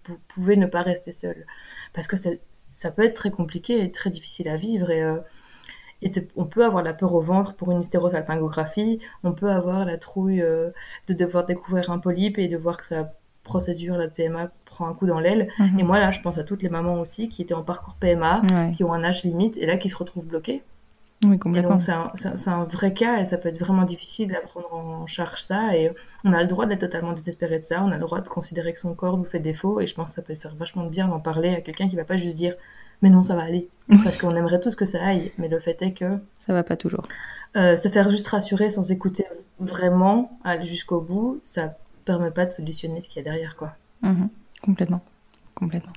vous pouvez ne pas rester seul. Parce que ça peut être très compliqué et très difficile à vivre. Et, euh, on peut avoir la peur au ventre pour une hystérosalpingographie, on peut avoir la trouille de devoir découvrir un polype et de voir que ça procédure, la PMA prend un coup dans l'aile. Mhm. Et moi, là, je pense à toutes les mamans aussi qui étaient en parcours PMA, qui ont un âge limite, et là, qui se retrouvent bloquées. Oui, complètement. c'est un, vrai cas, et ça peut être vraiment difficile à prendre en charge ça. Et on a le droit d'être totalement désespéré de ça, on a le droit de considérer que son corps nous fait défaut, et je pense que ça peut faire vachement de bien d'en parler à quelqu'un qui va pas juste dire mais non, ça va aller. Parce qu'on aimerait tous que ça aille, mais le fait est que. Ça va pas toujours. Euh, se faire juste rassurer sans écouter vraiment jusqu'au bout, ça permet pas de solutionner ce qu'il y a derrière, quoi. Mhm. complètement, complètement.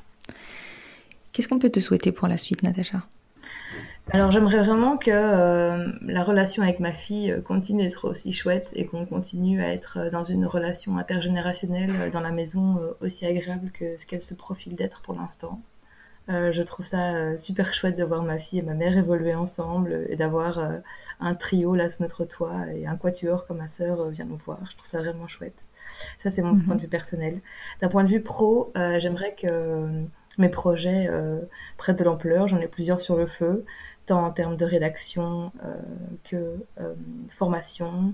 Qu'est-ce qu'on peut te souhaiter pour la suite, Natacha? Alors j'aimerais vraiment que euh, la relation avec ma fille euh, continue d'être aussi chouette et qu'on continue à être euh, dans une relation intergénérationnelle dans la maison aussi agréable que ce qu'elle se profile d'être pour l'instant. je trouve ça super chouette de voir ma fille et ma mère évoluer ensemble et d'avoir un trio là sous notre toit et un quatuor comme ma sœur vient nous voir. Je trouve ça vraiment chouette. Ça, c'est mon mhm. point de vue personnel. D'un point de vue pro, euh, j'aimerais que euh, mes projets euh, prennent de l'ampleur. J'en ai plusieurs sur le feu, tant en termes de rédaction que formation.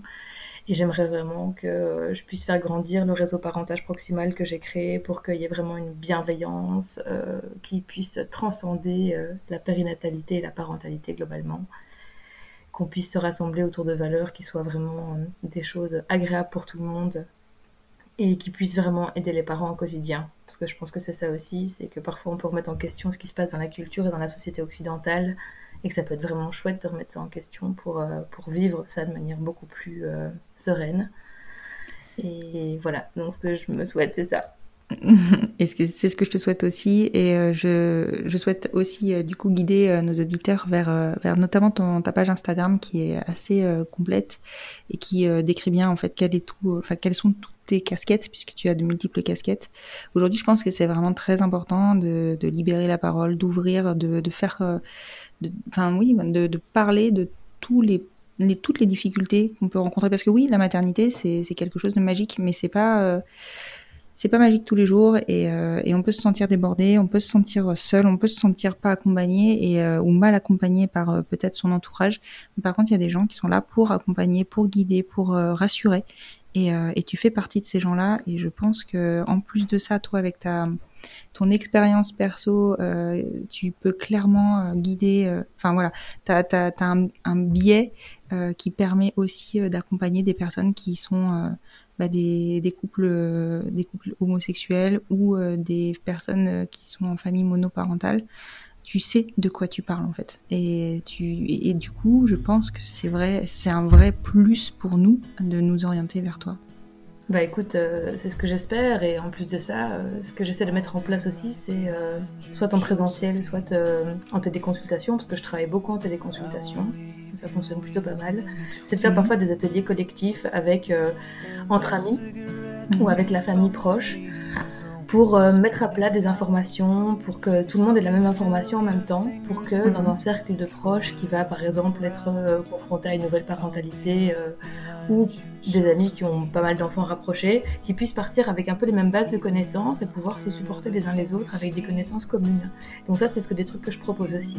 Et j'aimerais vraiment que je puisse faire grandir le réseau parentage proximal que j'ai créé pour qu'il y ait vraiment une bienveillance qui puisse transcender la périnatalité et la parentalité globalement. qu'on puisse se rassembler autour de valeurs qui soient vraiment des choses agréables pour tout le monde et qui puissent vraiment aider les parents au quotidien. Parce que je pense que c'est ça aussi, c'est que parfois on peut remettre en question ce qui se passe dans la culture et dans la société occidentale, et que ça peut être vraiment chouette de remettre ça en question pour, euh, pour vivre ça de manière beaucoup plus euh, sereine. Et voilà, donc ce que je me souhaite, c'est ça. Et c'est ce que je te souhaite aussi. Et euh, je, souhaite aussi euh, du coup guider euh, nos auditeurs vers, notamment ton, ta page Instagram qui est assez complète et qui décrit bien en fait quel quelles sont toutes tes casquettes puisque tu as de multiples casquettes. Aujourd'hui, je pense que c'est vraiment très important de, libérer la parole, d'ouvrir, de, faire, enfin oui, de, parler de toutes les difficultés qu'on peut rencontrer parce que oui la maternité c'est quelque chose de magique mais c'est pas c'est pas magique tous les jours et, euh, et, on peut se sentir débordé, on peut se sentir seul, on peut se sentir pas accompagné et euh, ou mal accompagné par euh, peut-être son entourage. Par contre, il y a des gens qui sont là pour accompagner, pour guider, pour rassurer. Et, et, tu fais partie de ces gens-là. Et je pense que en plus de ça, toi, avec ta ton expérience perso, tu peux clairement guider. Enfin voilà, t'as as, un, biais qui permet aussi d'accompagner des personnes qui sont bah, des, couples, euh, des couples homosexuels ou euh, des personnes euh, qui sont en famille monoparentale, tu sais de quoi tu parles en fait. Et, tu, et, du coup, je pense que c'est vrai, c'est un vrai plus pour nous de nous orienter vers toi. Bah écoute, c'est ce que j'espère et en plus de ça, ce que j'essaie de mettre en place aussi, c'est soit en présentiel, soit en téléconsultation, parce que je travaille beaucoup en téléconsultation. Ça fonctionne plutôt pas mal, c'est de faire parfois des ateliers collectifs avec, euh, entre amis ou avec la famille proche pour euh, mettre à plat des informations, pour que tout le monde ait la même information en même temps, pour que dans un cercle de proches qui va par exemple être euh, confronté à une nouvelle parentalité ou des amis qui ont pas mal d'enfants rapprochés, qui puissent partir avec un peu les mêmes bases de connaissances et pouvoir se supporter les uns les autres avec des connaissances communes. Donc ça, c'est ce que des trucs que je propose aussi.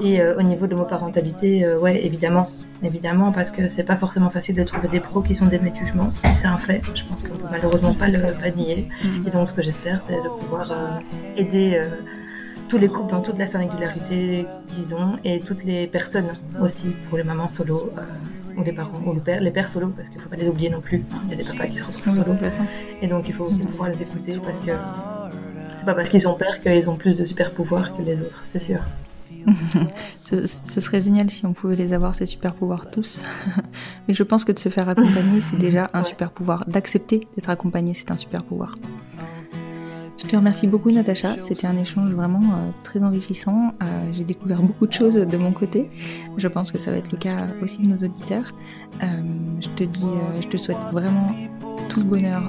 Et euh, au niveau de parentalité, euh, ouais, évidemment, évidemment, parce que c'est pas forcément facile de trouver des pros qui sont des jugements. C'est un fait. Je pense qu'on peut malheureusement pas le pas nier. Mm. Et donc, ce que j'espère, c'est de pouvoir euh, aider tous les couples dans toute la singularité qu'ils ont et toutes les personnes aussi pour les mamans solo ou les parents, ou le père, les pères solo, parce qu'il ne faut pas les oublier non plus. Il y a des papas qui se retrouvent solo. Et donc il faut aussi pouvoir les écouter parce que c'est pas parce qu'ils sont pères qu'ils ont plus de super pouvoirs que les autres, c'est sûr. ce, serait génial si on pouvait les avoir, ces super pouvoirs tous. Mais je pense que de se faire accompagner, c'est déjà un super pouvoir. D'accepter d'être accompagné, c'est un super pouvoir. Je te remercie beaucoup Natacha, c'était un échange vraiment euh, très enrichissant. Euh, j'ai découvert beaucoup de choses de mon côté. Je pense que ça va être le cas aussi de nos auditeurs. Euh, je te dis, je te souhaite vraiment tout le bonheur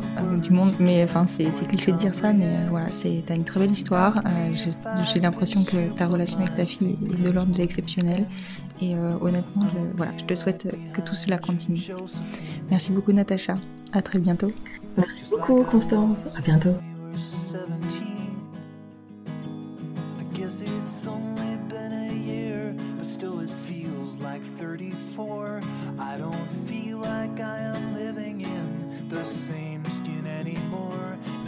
du monde. Mais enfin, c'est cliché de dire ça, mais voilà, t'as une très belle histoire. j'ai l'impression que ta relation avec ta fille est de l'ordre de l'exceptionnel. Et honnêtement, voilà, je te souhaite que tout cela continue. Merci beaucoup Natacha. À très bientôt. Merci beaucoup Constance. À bientôt.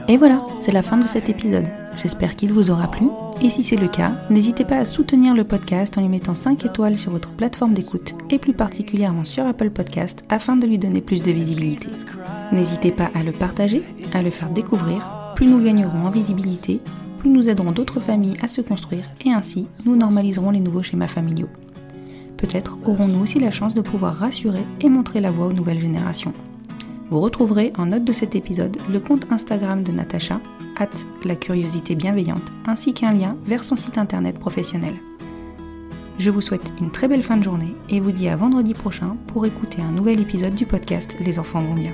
Et voilà, c'est la fin de cet épisode. J'espère qu'il vous aura plu. Et si c'est le cas, n'hésitez pas à soutenir le podcast en lui mettant 5 étoiles sur votre plateforme d'écoute et plus particulièrement sur Apple Podcast afin de lui donner plus de visibilité. N'hésitez pas à le partager, à le faire découvrir. Plus nous gagnerons en visibilité, plus nous aiderons d'autres familles à se construire et ainsi nous normaliserons les nouveaux schémas familiaux. Peut-être aurons-nous aussi la chance de pouvoir rassurer et montrer la voie aux nouvelles générations. Vous retrouverez en note de cet épisode le compte Instagram de Natacha, at la curiosité bienveillante, ainsi qu'un lien vers son site internet professionnel. Je vous souhaite une très belle fin de journée et vous dis à vendredi prochain pour écouter un nouvel épisode du podcast Les enfants vont bien.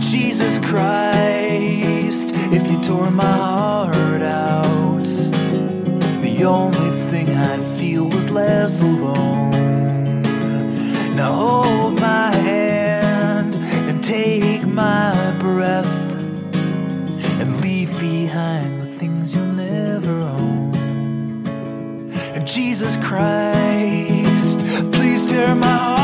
Jesus Christ, if you tore my heart out, the only thing I'd feel was less alone. Now hold my hand and take my breath and leave behind the things you'll never own. And Jesus Christ, please tear my heart